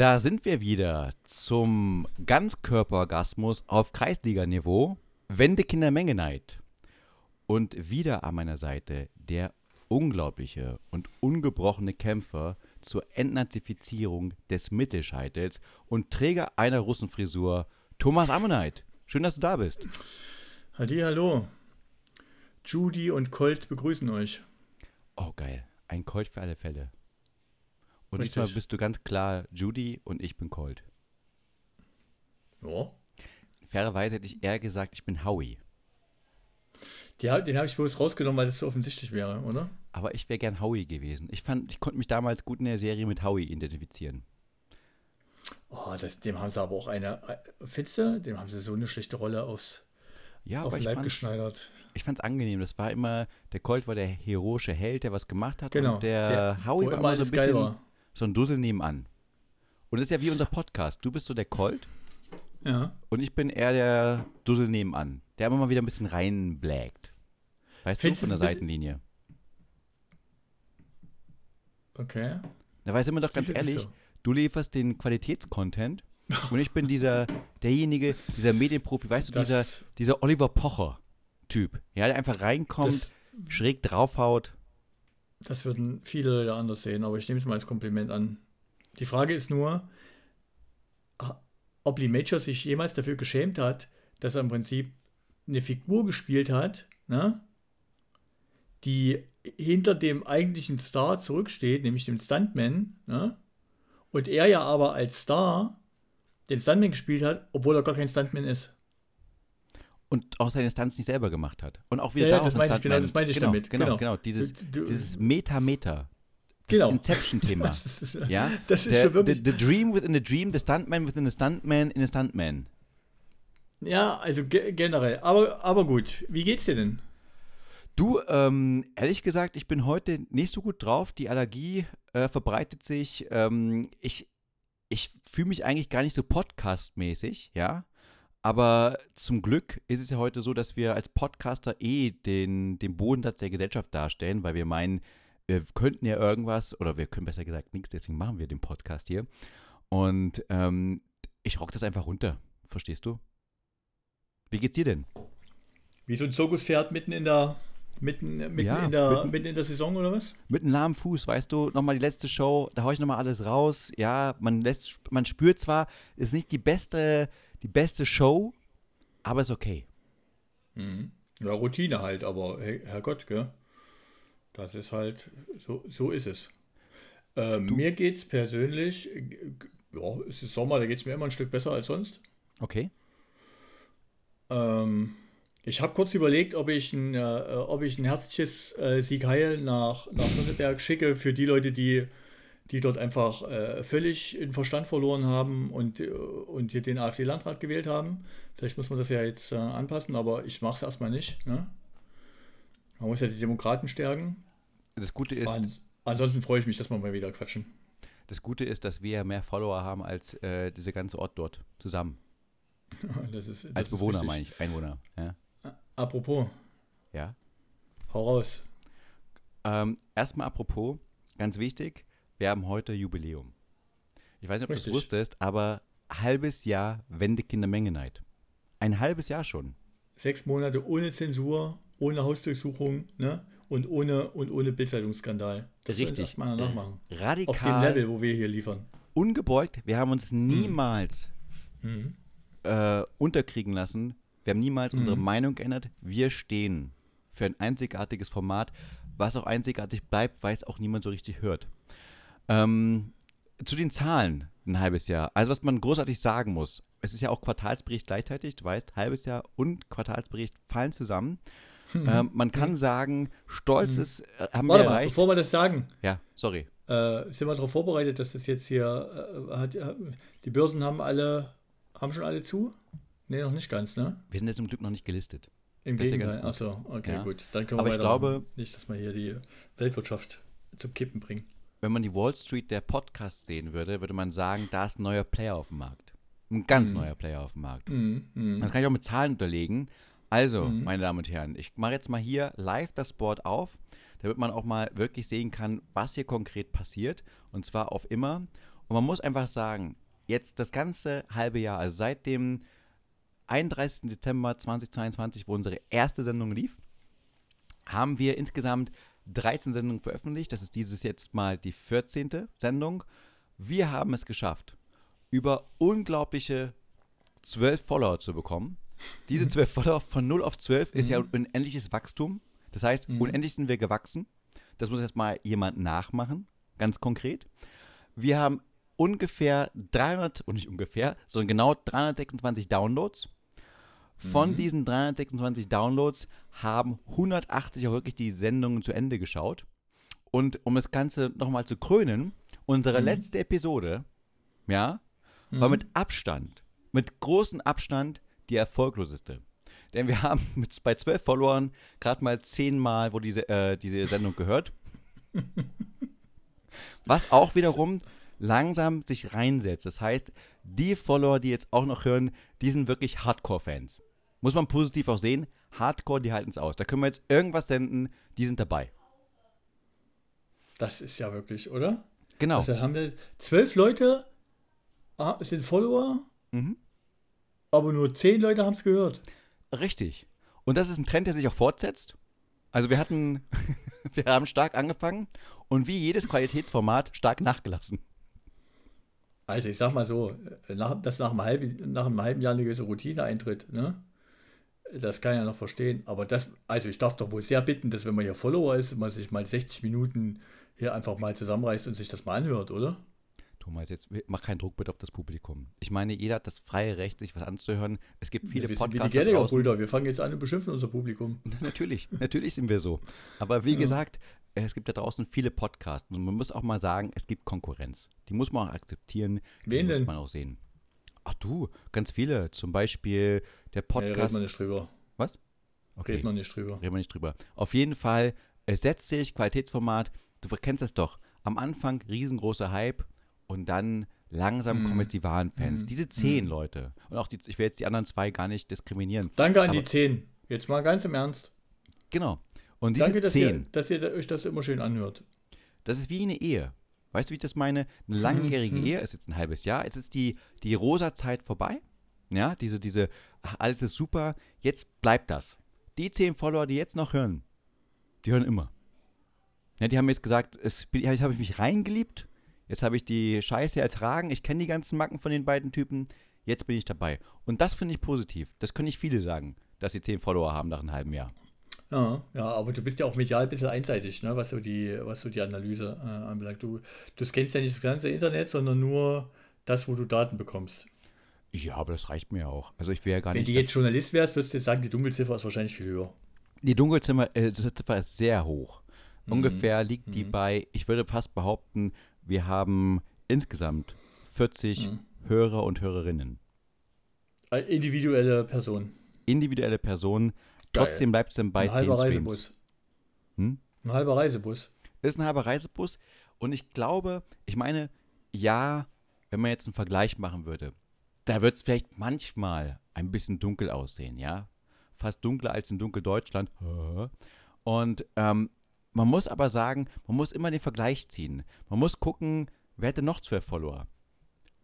Da sind wir wieder zum Ganzkörperorgasmus auf Kreisliganiveau. Wendekinder Mengeneid. Und wieder an meiner Seite der unglaubliche und ungebrochene Kämpfer zur Entnazifizierung des Mittelscheitels und Träger einer Russenfrisur, Thomas Ammonite. Schön, dass du da bist. Halli, hallo. Judy und Colt begrüßen euch. Oh, geil. Ein Colt für alle Fälle. Und Richtig. diesmal bist du ganz klar Judy und ich bin Colt. Ja. Fairerweise hätte ich eher gesagt, ich bin Howie. Die, den habe ich bloß rausgenommen, weil das so offensichtlich wäre, oder? Aber ich wäre gern Howie gewesen. Ich fand, ich konnte mich damals gut in der Serie mit Howie identifizieren. Oh, das, dem haben sie aber auch eine. äh, Findest du? Dem haben sie so eine schlechte Rolle aufs, Ja, auf aber den ich Leib fand's, geschneidert. ich fand's angenehm. Das war immer, der Colt war der heroische Held, der was gemacht hat. Genau. Und der, Howie wo war immer so ein bisschen war. So ein Dussel nebenan. Und das ist ja wie unser Podcast. Du bist so der Colt Ja. und ich bin eher der Dussel nebenan, der immer mal wieder ein bisschen reinblägt. Weißt Findest du, von der Seitenlinie. Okay. Da weiß immer doch ganz ehrlich, so. du lieferst den Qualitätscontent und ich bin dieser, derjenige, dieser Medienprofi, weißt du, dieser, Das, dieser Oliver Pocher-Typ, ja, der einfach reinkommt, das, schräg draufhaut. Das würden viele Leute anders sehen, aber ich nehme es mal als Kompliment an. Die Frage ist nur, ob Lee Major sich jemals dafür geschämt hat, dass er im Prinzip eine Figur gespielt hat, ne, die hinter dem eigentlichen Star zurücksteht, nämlich dem Stuntman, ne, und er ja aber als Star den Stuntman gespielt hat, obwohl er gar kein Stuntman ist. Und auch seine Stunts nicht selber gemacht hat. Und auch wieder Ja, ja, darauf das ein meine ich, genau, das meine ich genau, damit, Genau, genau. genau, dieses, Du- dieses Meta-Meta. Das Genau. Inception-Thema. Das ist, ja? das ist der, schon wirklich. The, the Dream within the Dream, the Stuntman within the Stuntman in a Stuntman. Ja, also ge generell. Aber, aber gut, wie geht's dir denn? Du, ähm, ehrlich gesagt, ich bin heute nicht so gut drauf. Die Allergie äh, verbreitet sich. Ähm, ich ich fühle mich eigentlich gar nicht so podcastmäßig, ja. Aber zum Glück ist es ja heute so, dass wir als Podcaster eh den, den Bodensatz der Gesellschaft darstellen, weil wir meinen, wir könnten ja irgendwas, oder wir können besser gesagt nichts, deswegen machen wir den Podcast hier. Und ähm, ich rock das einfach runter. Verstehst du? Wie geht's dir denn? Wie so ein Zirkuspferd mitten in der mitten, mitten, Ja, in der, mitten- mitten in der Saison oder was? Mit einem lahmen Fuß, weißt du, nochmal die letzte Show, da hau ich nochmal alles raus. Ja, man lässt, man spürt zwar, ist nicht die beste, die beste Show, aber ist okay. Ja, Routine halt, aber hey, Herrgott, gell? Das ist halt, so, so ist es. Ähm, mir geht's persönlich, äh, g- ja, es ist Sommer, da geht's mir immer ein Stück besser als sonst. Okay. Ähm, ich habe kurz überlegt, ob ich ein, äh, ob ich ein herzliches äh, Sieg Heil nach, nach Sonneberg schicke für die Leute, die, die dort einfach äh, völlig den Verstand verloren haben und, äh, und hier den AfD-Landrat gewählt haben. Vielleicht muss man das ja jetzt äh, anpassen, aber ich mache es erstmal nicht. Ne? Man muss ja die Demokraten stärken. Das Gute ist, An, ansonsten freue ich mich, dass wir mal wieder quatschen. das Gute ist, dass wir ja mehr Follower haben als äh, dieser ganze Ort dort zusammen. Das ist, das Als Bewohner meine ich, Einwohner. Ja. Apropos, ja. hau raus. Ähm, erstmal apropos, ganz wichtig, wir haben heute Jubiläum. Ich weiß nicht, ob du es wusstest, aber halbes Jahr Wendekinder Mengeneid. Ein halbes Jahr schon. Sechs Monate ohne Zensur, ohne Hausdurchsuchung ne? und ohne, und ohne Bildzeitungsskandal. Das Richtig. erstmal nachmachen. Radikal. Auf dem Level, wo wir hier liefern. ungebeugt. Wir haben uns niemals Mhm. äh, unterkriegen lassen. Wir haben niemals unsere Mhm. Meinung geändert. Wir stehen für ein einzigartiges Format, was auch einzigartig bleibt, weil es auch niemand so richtig hört. Ähm, zu den Zahlen ein halbes Jahr. Also was man großartig sagen muss, es ist ja auch Quartalsbericht gleichzeitig, du weißt, halbes Jahr und Quartalsbericht fallen zusammen. Ähm, man kann sagen, stolz ist, äh, haben Warte wir mal, erreicht. bevor wir das sagen, Ja, sorry. äh, sind wir darauf vorbereitet, dass das jetzt hier, äh, hat, äh, die Börsen haben alle, haben schon alle zu? Ne, noch nicht ganz, ne? Wir sind jetzt zum Glück noch nicht gelistet. Im Das ja Gegenteil. Achso, okay, Ja. gut. Dann können wir Aber ich glaube- Nicht, dass wir hier die Weltwirtschaft zum Kippen bringen. Wenn man die Wall Street der Podcast sehen würde, würde man sagen, da ist ein neuer Player auf dem Markt. Ein ganz Mhm. neuer Player auf dem Markt. Mhm. Mhm. Das kann ich auch mit Zahlen unterlegen. Also, Mhm. meine Damen und Herren, ich mache jetzt mal hier live das Board auf, damit man auch mal wirklich sehen kann, was hier konkret passiert. Und zwar auf immer. Und man muss einfach sagen, jetzt das ganze halbe Jahr, also seit dem 31. Dezember 2022, wo unsere erste Sendung lief, haben wir insgesamt 13 Sendungen veröffentlicht. Das ist dieses jetzt mal die 14. Sendung. Wir haben es geschafft, über unglaubliche 12 Follower zu bekommen. Diese 12 mhm. Follower von 0 auf 12 ist mhm. ja unendliches Wachstum. Das heißt, mhm. unendlich sind wir gewachsen. Das muss jetzt mal jemand nachmachen, ganz konkret. Wir haben ungefähr 300, und nicht ungefähr, sondern genau 326 Downloads. Von mhm. diesen 326 Downloads haben 180 auch wirklich die Sendungen zu Ende geschaut. Und um das Ganze nochmal zu krönen, unsere mhm. letzte Episode, ja, war mhm. mit Abstand, mit großem Abstand die erfolgloseste. Denn wir haben mit, bei 12 Followern gerade mal 10 Mal wo diese, äh, diese Sendung gehört. Was auch wiederum langsam sich reinsetzt. Das heißt, die Follower, die jetzt auch noch hören, die sind wirklich Hardcore-Fans muss man positiv auch sehen, Hardcore, die halten es aus. Da können wir jetzt irgendwas senden, die sind dabei. Das ist ja wirklich, oder? Genau. Also haben wir zwölf Leute ah, sind Follower, mhm. aber nur zehn Leute haben es gehört. Richtig. Und das ist ein Trend, der sich auch fortsetzt. Also wir hatten, wir haben stark angefangen und wie jedes Qualitätsformat stark nachgelassen. Also ich sag mal so, nach, dass nach einem, halben, nach einem halben Jahr eine gewisse Routine eintritt, ne? Das kann ich ja noch verstehen. Aber das, also ich darf doch wohl sehr bitten, dass wenn man hier Follower ist, man sich mal 60 Minuten hier einfach mal zusammenreißt und sich das mal anhört, oder? Thomas, jetzt mach keinen Druck bitte auf das Publikum. Ich meine, jeder hat das freie Recht, sich was anzuhören. Es gibt viele ja, wir Podcasts. Sind wie die Gallagher-Brüder. Wir fangen jetzt an und beschimpfen unser Publikum. natürlich, natürlich sind wir so. Aber wie ja. gesagt, es gibt da draußen viele Podcasts und man muss auch mal sagen, es gibt Konkurrenz. Die muss man auch akzeptieren. Die Wen muss denn? man auch sehen. Ach du, ganz viele. Zum Beispiel der Podcast. Nee, redet man nicht drüber. Was? Okay. Redet man nicht drüber. Redet man nicht drüber. Auf jeden Fall, es setzt sich, Qualitätsformat. Du kennst es doch. Am Anfang riesengroßer Hype und dann langsam mm. kommen jetzt die wahren Fans. Mm. Diese zehn mm. Leute. Und auch die, ich will jetzt die anderen zwei gar nicht diskriminieren. Danke an Aber, die zehn. Jetzt mal ganz im Ernst. Genau. Und diese Danke, dass zehn. Ihr, dass ihr euch das immer schön anhört. Das ist wie eine Ehe. Weißt du, wie ich das meine? Eine langjährige mhm. Ehe ist jetzt ein halbes Jahr. Es ist die, die rosa Zeit vorbei. Ja, diese, diese, ach, alles ist super. Jetzt bleibt das. Die zehn Follower, die jetzt noch hören, die hören immer. Ja, die haben jetzt gesagt, es, jetzt habe ich mich reingeliebt. Jetzt habe ich die Scheiße ertragen. Ich kenne die ganzen Macken von den beiden Typen. Jetzt bin ich dabei. Und das finde ich positiv. Das können nicht viele sagen, dass sie zehn Follower haben nach einem halben Jahr. Ja, ja, aber du bist ja auch medial ein bisschen einseitig, ne, was so die, was so die Analyse äh, anbelangt. Du, du scannst ja nicht das ganze Internet, sondern nur das, wo du Daten bekommst. Ja, aber das reicht mir auch. Also ich wäre ja gar Wenn nicht. Wenn du jetzt Journalist wärst, würdest du jetzt sagen, die Dunkelziffer ist wahrscheinlich viel höher. Die Dunkelziffer äh, ist sehr hoch. Mhm. Ungefähr liegt mhm. die bei, ich würde fast behaupten, wir haben insgesamt 40 mhm. Hörer und Hörerinnen. Äh, individuelle Personen. Individuelle Personen Trotzdem bleibt es dann bei ein halber Reisebus. Hm? Ein halber Reisebus. Ist ein halber Reisebus. Und ich glaube, ich meine, ja, wenn man jetzt einen Vergleich machen würde, da wird es vielleicht manchmal ein bisschen dunkel aussehen, ja. Fast dunkler als in Dunkeldeutschland. Und ähm, man muss aber sagen, man muss immer den Vergleich ziehen. Man muss gucken, wer hätte noch zwölf Follower?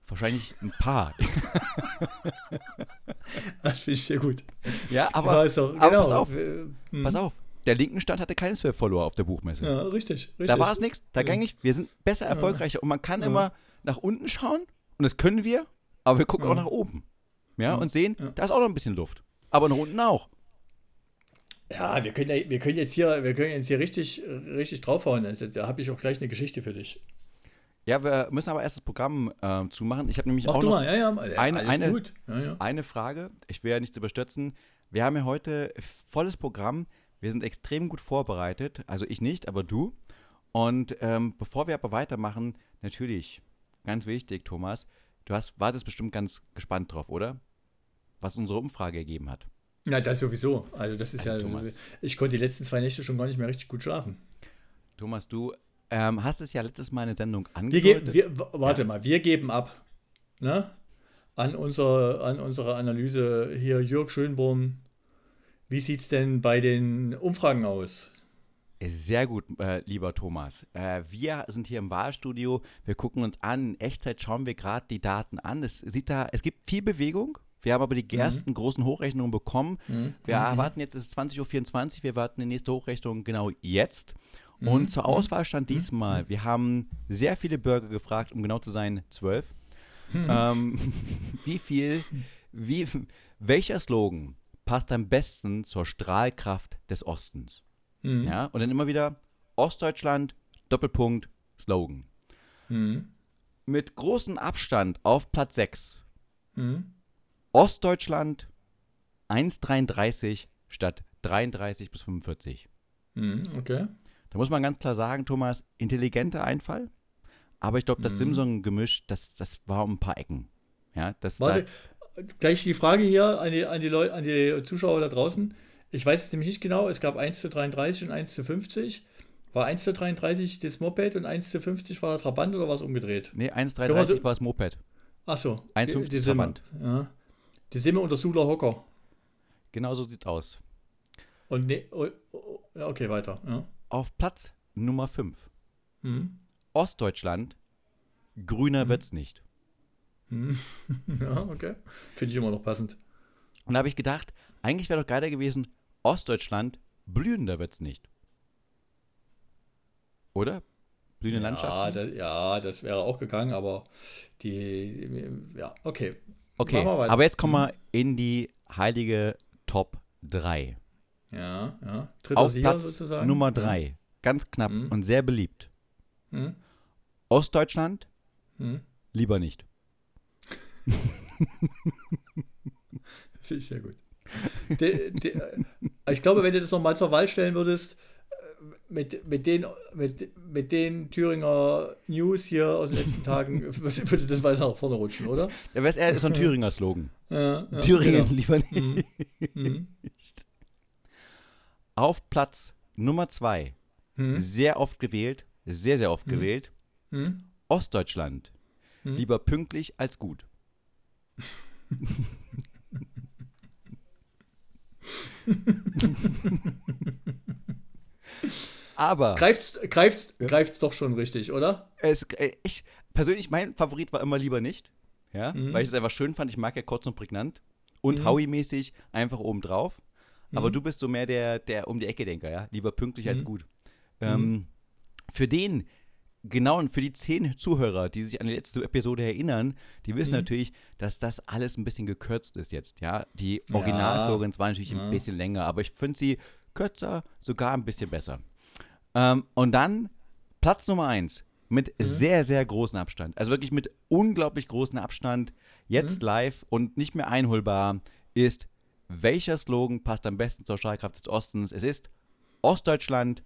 Wahrscheinlich ein paar. das finde ich sehr gut. Ja, aber, doch, aber genau. pass auf. Hm. Pass auf. Der Linkenstand hatte keine 12 Follower auf der Buchmesse. Ja, richtig. richtig. Da war es nichts. Da ging ich, wir sind besser erfolgreicher. Und man kann ja. immer nach unten schauen. Und das können wir. Aber wir gucken ja. auch nach oben. Ja, und sehen, da ist auch noch ein bisschen Luft. Aber nach unten auch. Ja, wir können, ja, wir können jetzt hier, wir können jetzt hier richtig, richtig draufhauen. Also, da habe ich auch gleich eine Geschichte für dich. Ja, wir müssen aber erst das Programm äh, zumachen. Ich habe nämlich Mach auch noch ja, ja, eine, eine, eine Frage. Ich will ja nichts überstürzen. Wir haben ja heute volles Programm. Wir sind extrem gut vorbereitet. Also ich nicht, aber du. Und ähm, bevor wir aber weitermachen, natürlich, ganz wichtig, Thomas, du hast, wartest bestimmt ganz gespannt drauf, oder? Was unsere Umfrage ergeben hat. Ja, das sowieso. Also das ist also, ja, Thomas. ich konnte die letzten zwei Nächte schon gar nicht mehr richtig gut schlafen. Thomas, du ähm, hast es ja letztes Mal eine Sendung angedeutet. Wir geben, wir, warte ja. mal, wir geben ab. Ne? An, unsere, an unserer Analyse hier, Jörg Schönborn. Wie sieht es denn bei den Umfragen aus? Sehr gut, äh, lieber Thomas. Äh, wir sind hier im Wahlstudio. Wir gucken uns an. In Echtzeit schauen wir gerade die Daten an. Es sieht da, es gibt viel Bewegung. Wir haben aber die Mhm. ersten großen Hochrechnungen bekommen. Mhm. Wir Mhm. erwarten jetzt, es ist 20.24 Uhr, wir warten die nächste Hochrechnung genau jetzt. Mhm. Und zur Auswahl stand diesmal, wir haben sehr viele Bürger gefragt, um genau zu sein, zwölf. Mhm. Ähm, wie viel, wie, welcher Slogan passt am besten zur Strahlkraft des Ostens? Mhm. Ja, und dann immer wieder Ostdeutschland, Doppelpunkt, Slogan. Mhm. Mit großem Abstand auf Platz 6. Mhm. Ostdeutschland 1,33 statt 33 bis 45. Mhm. Okay. Da muss man ganz klar sagen, Thomas, intelligenter Einfall. Aber ich glaube, das Mhm. Simson-Gemisch, das, das war um ein paar Ecken. Ja, das Warte, gleich die Frage hier an die, an, die Leute, an die Zuschauer da draußen. Ich weiß es nämlich nicht genau. Es gab 1 zu 33 und 1 zu 50. War 1 zu 33 das Moped und 1 zu 50 war der Trabant oder war es umgedreht? nee, Können wir 1,33 so- war das Moped. Achso. 1,50 die Simme. Trabant. Ja. Die Simme und der Sula Hocker. Genau so sieht's aus. Und ne, oh, oh, ja, okay, weiter. Ja. Auf Platz Nummer 5. Hm. Ostdeutschland, grüner wird's nicht. Hm. ja, okay. Finde ich immer noch passend. Und da habe ich gedacht, eigentlich wäre doch geiler gewesen, Ostdeutschland, blühender wird's nicht. Oder? Blühende Ja, Landschaften? das, ja, das wäre auch gegangen, aber die, ja, okay. Okay, aber jetzt kommen wir in die heilige Top 3. Ja, ja. Dritter Auf Sieger Platz sozusagen. Nummer 3, ganz knapp Mhm. und sehr beliebt. Hm. Ostdeutschland, Hm. lieber nicht. Finde ich sehr gut. De, de, äh, ich glaube, wenn du das nochmal zur Wahl stellen würdest, äh, mit, mit, den, mit, mit den Thüringer News hier aus den letzten Tagen, würde, würde das weiter nach vorne rutschen, oder? Ja, wär's eher so ein Thüringer Slogan. Ja, ja, Thüringen genau. lieber nicht. Mhm. Mhm. Auf Platz Nummer 2, Mhm. sehr oft gewählt, sehr, sehr oft Mhm. gewählt, Mhm. Ostdeutschland. Mhm. Lieber pünktlich als gut. Aber Greift's, greift's, greift's doch schon richtig, oder? es, äh, ich persönlich, mein Favorit war immer lieber nicht. Ja, Mhm. weil ich es einfach schön fand. Ich mag ja kurz und prägnant. Und Mhm. Howie-mäßig einfach oben Aber Mhm. du bist so mehr der, der um die Ecke Denker, ja. Lieber pünktlich als Mhm. gut. Ähm, für den, genau, und für die zehn Zuhörer, die sich an die letzte Episode erinnern, die wissen Mhm. natürlich, dass das alles ein bisschen gekürzt ist jetzt, ja. Die Ja. Originalslogans waren natürlich Ja. ein bisschen länger, aber ich finde sie kürzer, sogar ein bisschen besser. Ähm, und dann Platz Nummer eins mit Mhm. sehr, sehr großem Abstand. Also wirklich mit unglaublich großem Abstand. Jetzt Mhm. live und nicht mehr einholbar ist, welcher Slogan passt am besten zur Strahlkraft des Ostens? Es ist Ostdeutschland,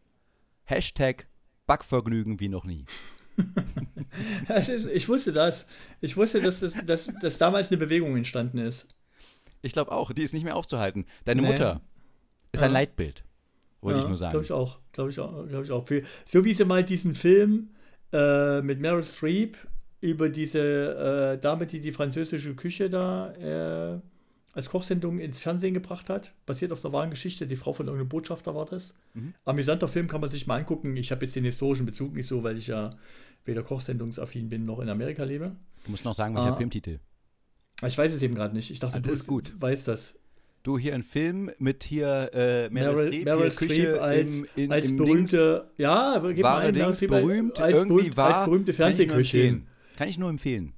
Hashtag Backvergnügen wie noch nie. Ist, ich wusste das. Ich wusste, dass, das, dass, dass damals eine Bewegung entstanden ist. Ich glaube auch, die ist nicht mehr aufzuhalten. Deine Nee. Mutter ist ein Ja. Leitbild, wollte ich nur Glaube sagen. ich auch. Glaube ich auch. Glaube ich auch. Für- So wie sie mal diesen Film äh, mit Meryl Streep über diese äh, Dame, die die französische Küche da äh, als Kochsendung ins Fernsehen gebracht hat, basiert auf einer wahren Geschichte. Die Frau von irgendeinem Botschafter war das. Mhm. Amüsanter Film kann man sich mal angucken. Ich habe jetzt den historischen Bezug nicht so, weil ich ja weder kochsendungsaffin bin noch in Amerika lebe. Du musst noch sagen, welcher Ah. Filmtitel. Ich weiß es eben gerade nicht. Ich dachte, Ah, du ist gut. weißt das. Du hier ein Film mit hier äh, Meryl, Meryl, Streep, als, im, in, als berühmte, ja, aber gib mal ein, Dings, berühmt, als, berühmt, als berühmte Fernsehköchin. Kann ich nur empfehlen.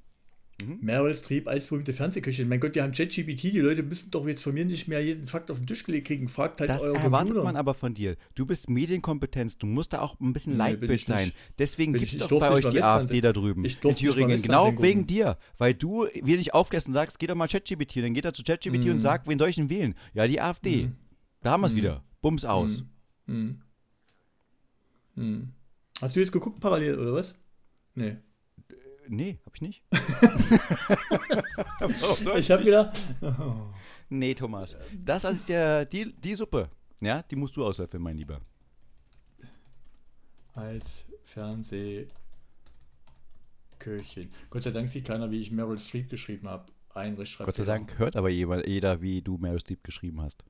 Meryl Streep als berühmte Fernsehköchin. Mein Gott, wir haben ChatGPT, die Leute müssen doch jetzt von mir nicht mehr jeden Fakt auf den Tisch gelegt kriegen. Fragt halt Das erwartet Computer. man aber von dir. Du bist Medienkompetenz, du musst da auch ein bisschen Nee, Leitbild nicht. sein. Deswegen gibt es doch bei euch die AfD da drüben Ich in Thüringen. Genau wegen gucken. dir. Weil du wieder nicht aufklärst und sagst, geh doch mal ChatGPT. Dann geht er zu ChatGPT und Mhm. sagt, wen soll ich denn wählen? Ja, die AfD. Mhm. Da haben wir es Mhm. wieder. Bums aus. Hm. Hm. Hm. Hast du jetzt geguckt parallel, oder was? Nee. Nee, hab ich nicht. Ich habe gedacht, Nee, Thomas. Das ist der, die, die Suppe. Ja, die musst du auslöffeln, mein Lieber. als Fernsehköchin. Gott sei Dank sieht keiner, wie ich Meryl Streep geschrieben habe. Ein Rechtschreibfehler. Gott sei Dank hört aber jeder, jeder wie du Meryl Streep geschrieben hast.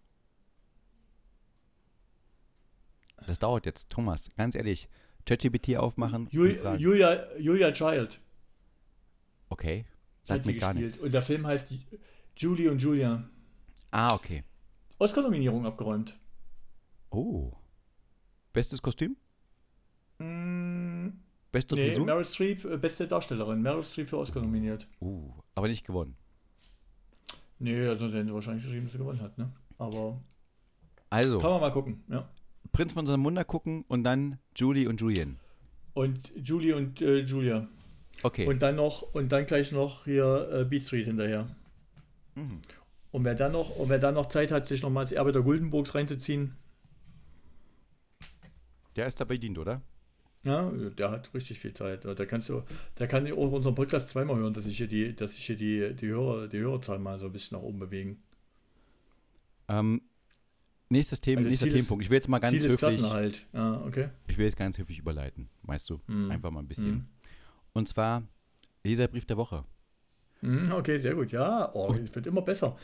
das dauert jetzt. Thomas, ganz ehrlich, ChatGPT aufmachen. Jul und fragen. Julia, Julia Child Okay, sagt mir gar gespielt. nichts. Und der Film heißt Julie und Julia. Ah, okay. Oscar-Nominierung abgeräumt. Oh. Bestes Kostüm? Mm, Beste nee, Frisur? Meryl Streep, äh, beste Darstellerin. Meryl Streep für Oscar nominiert. Uh, aber nicht gewonnen. Nee, also sonst hätten sie wahrscheinlich geschrieben, dass sie gewonnen hat, ne? Aber Also, kann man mal gucken, ja. Prinz von Samunda gucken und dann Julie und Julian. Und Julie und äh, Julia. Okay. Und dann noch, und dann gleich noch hier äh, Beat Street hinterher. Mhm. Und wer dann noch, und wer dann noch Zeit hat, sich nochmal das Erbe der Guldenburgs reinzuziehen, Der ist da bedient, oder? ja, der hat richtig viel Zeit. Da kannst du, der kann auch unseren Podcast zweimal hören, dass sich hier die, dass sich hier die, die Hörer, die Hörerzahl mal so ein bisschen nach oben bewegen. Ähm, nächstes Thema, Also nächster Ziel ist- Themenpunkt. Ich will jetzt mal ganz Ziel ist höflich, Klassenerhalt. Ja, okay. ich will jetzt ganz höflich überleiten, weißt du? Mhm. Einfach mal ein bisschen. Mhm. Und zwar Leserbrief der Woche. Mhm, Okay, sehr gut. Ja, oh, es wird immer besser.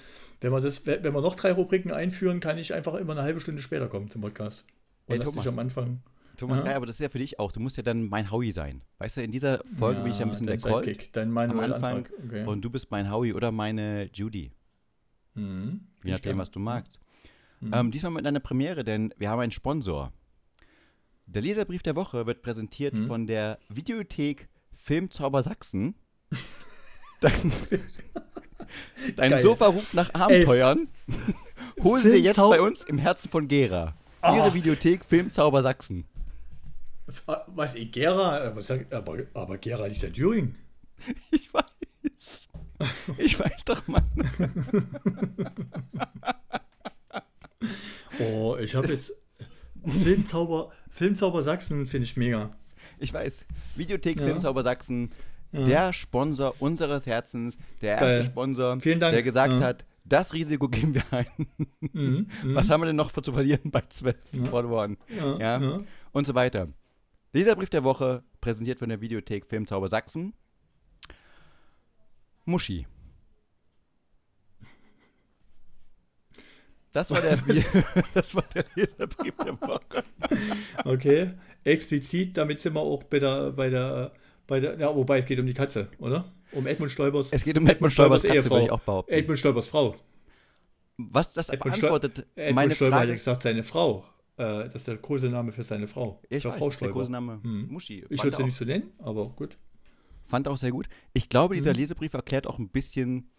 Wenn wir, das, wenn wir noch drei Rubriken einführen, kann ich einfach immer eine halbe Stunde später kommen zum Podcast. Und Ey, lass Thomas. am Anfang. Thomas Ja. Geil, aber das ist ja für dich auch. Du musst ja dann mein Howie sein. Weißt du, in dieser Folge bin ich ja ein bisschen der Colt Sidekick, dein am Manuel Anfang Antrag. Okay. und du bist mein Howie oder meine Judy. Mhm. Je nachdem, was du magst. Mhm. Ähm, diesmal mit einer Premiere, denn wir haben einen Sponsor. Der Leserbrief der Woche wird präsentiert Mhm. von der Videothek Filmzauber Sachsen. Dein, dein Geil. Sofa ruft nach Abenteuern. Hol sie jetzt bei uns im Herzen von Gera. Ihre Ah. Videothek Filmzauber Sachsen. Ah, Was, ich, Gera? Aber, sag- aber, aber Gera liegt in Thüringen. Ich weiß. Ich weiß doch, Mann. Oh, ich habe jetzt Filmzauber, Filmzauber Sachsen finde ich mega. Ich weiß. Videothek Ja. Filmzauber Sachsen, Ja. der Sponsor unseres Herzens, der erste Geil. Sponsor, Vielen Dank. der gesagt Ja. hat, das Risiko gehen wir ein. Mhm, mhm. Was haben wir denn noch zu verlieren bei zwölf Ja. Followern? ja, ja. ja. Und so weiter. Leserbrief der Woche, präsentiert von der Videothek Filmzauber Sachsen. Muschi. Das war der, das war der Leserbrief der Woche. Okay, explizit, damit sind wir auch bei der, bei der, bei der, ja, wobei es geht um die Katze, oder? Um Edmund Stoibers. Es geht um Edmund Stoibers Katze, würde ich auch behaupten. Edmund Stoibers Frau. Was das Edmund beantwortet Edmund meine Stoiber hat Frage. gesagt, seine Frau. Äh, das ist der Kosename für seine Frau. Ich weiß, Frau das ist der. Kosename Hm. Muschi. Ich würde sie nicht so nennen, aber gut. Fand auch sehr gut. Ich glaube, dieser Mhm. Leserbrief erklärt auch ein bisschen,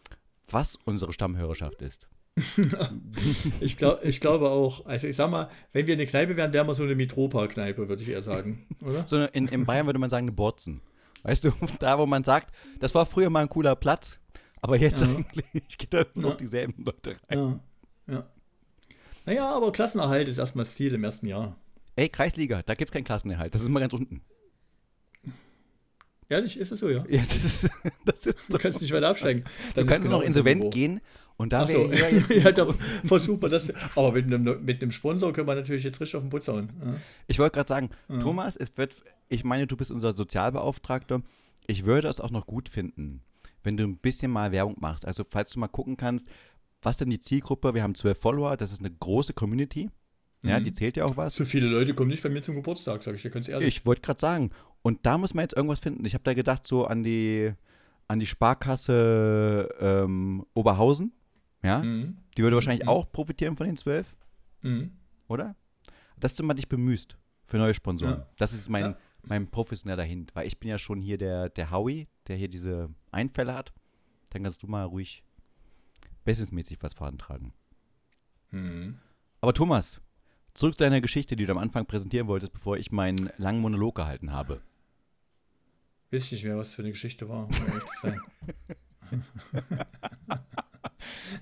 was unsere Stammhörerschaft ist. Ich, glaub, ich glaube auch, also ich sag mal, wenn wir eine Kneipe wären, wären wir so eine Mitropa-Kneipe, würde ich eher sagen, oder? So in, in Bayern würde man sagen, eine Borzen. Weißt du, da wo man sagt, das war früher mal ein cooler Platz, aber jetzt Ja. eigentlich geht da noch Ja. dieselben Leute rein. Ja, ja. Naja, aber Klassenerhalt ist erstmal das Ziel im ersten Jahr. Ey, Kreisliga, da gibt es keinen Klassenerhalt. Das ist mal ganz unten. Ehrlich, ist es so, ja? Ja, das ist, das ist Du kannst nicht weiter absteigen. du Dann kannst ist nur noch genau insolvent gehen und da so, ja ja, da versuchen wir das. Aber mit einem, mit einem Sponsor können wir natürlich jetzt richtig auf den Putz hauen. Ja. Ich wollte gerade sagen, Ja. Thomas, es wird, ich meine, du bist unser Sozialbeauftragter. Ich würde es auch noch gut finden, wenn du ein bisschen mal Werbung machst. Also, falls du mal gucken kannst, was denn die Zielgruppe? Wir haben zwölf Follower, das ist eine große Community. Ja, Mhm. die zählt ja auch was. So viele Leute kommen nicht bei mir zum Geburtstag, sage ich dir ganz ehrlich. Ich wollte gerade sagen. Und da muss man jetzt irgendwas finden. Ich habe da gedacht, so an die, an die Sparkasse ähm, Oberhausen. Ja, Mhm. die würde wahrscheinlich Mhm. auch profitieren von den zwölf, Mhm. oder? Dass du mal dich bemühst für neue Sponsoren. Ja. Das ist mein, Ja. mein professioneller Hint. Weil ich bin ja schon hier der, der Howie, der hier diese Einfälle hat. Dann kannst du mal ruhig businessmäßig was vorantragen. Mhm. Aber Thomas, zurück zu deiner Geschichte, die du am Anfang präsentieren wolltest, bevor ich meinen langen Monolog gehalten habe. Weiß ich nicht mehr, was das für eine Geschichte war, um ehrlich zu sein.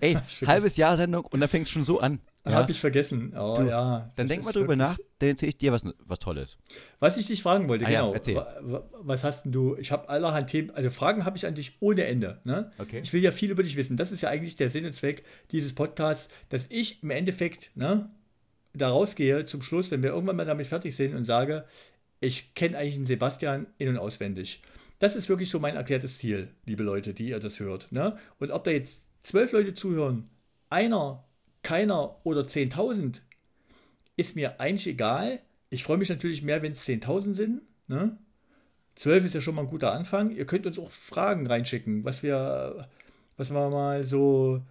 Ey, halbes Jahr Sendung und da fängt es schon so an. Ja? Habe ich vergessen. Oh, Du, ja, Dann denk mal drüber wirklich- nach, dann erzähle ich dir was, was Tolles. Was ich dich fragen wollte, Ah ja, genau. wa- Was hast denn du? Ich habe allerhand Themen, also Fragen habe ich an dich ohne Ende. Ne? Okay. Ich will ja viel über dich wissen. Das ist ja eigentlich der Sinn und Zweck dieses Podcasts, dass ich im Endeffekt ne, da rausgehe zum Schluss, wenn wir irgendwann mal damit fertig sind und sage, ich kenne eigentlich den Sebastian in- und auswendig. Das ist wirklich so mein erklärtes Ziel, liebe Leute, die ihr das hört. Ne? Und ob da jetzt zwölf Leute zuhören, einer, keiner oder 10.000, ist mir eigentlich egal. ich freue mich natürlich mehr, wenn es 10.000 sind. Ne? 12 ist ja schon mal ein guter Anfang. Ihr könnt uns auch Fragen reinschicken, was wir, was wir mal so,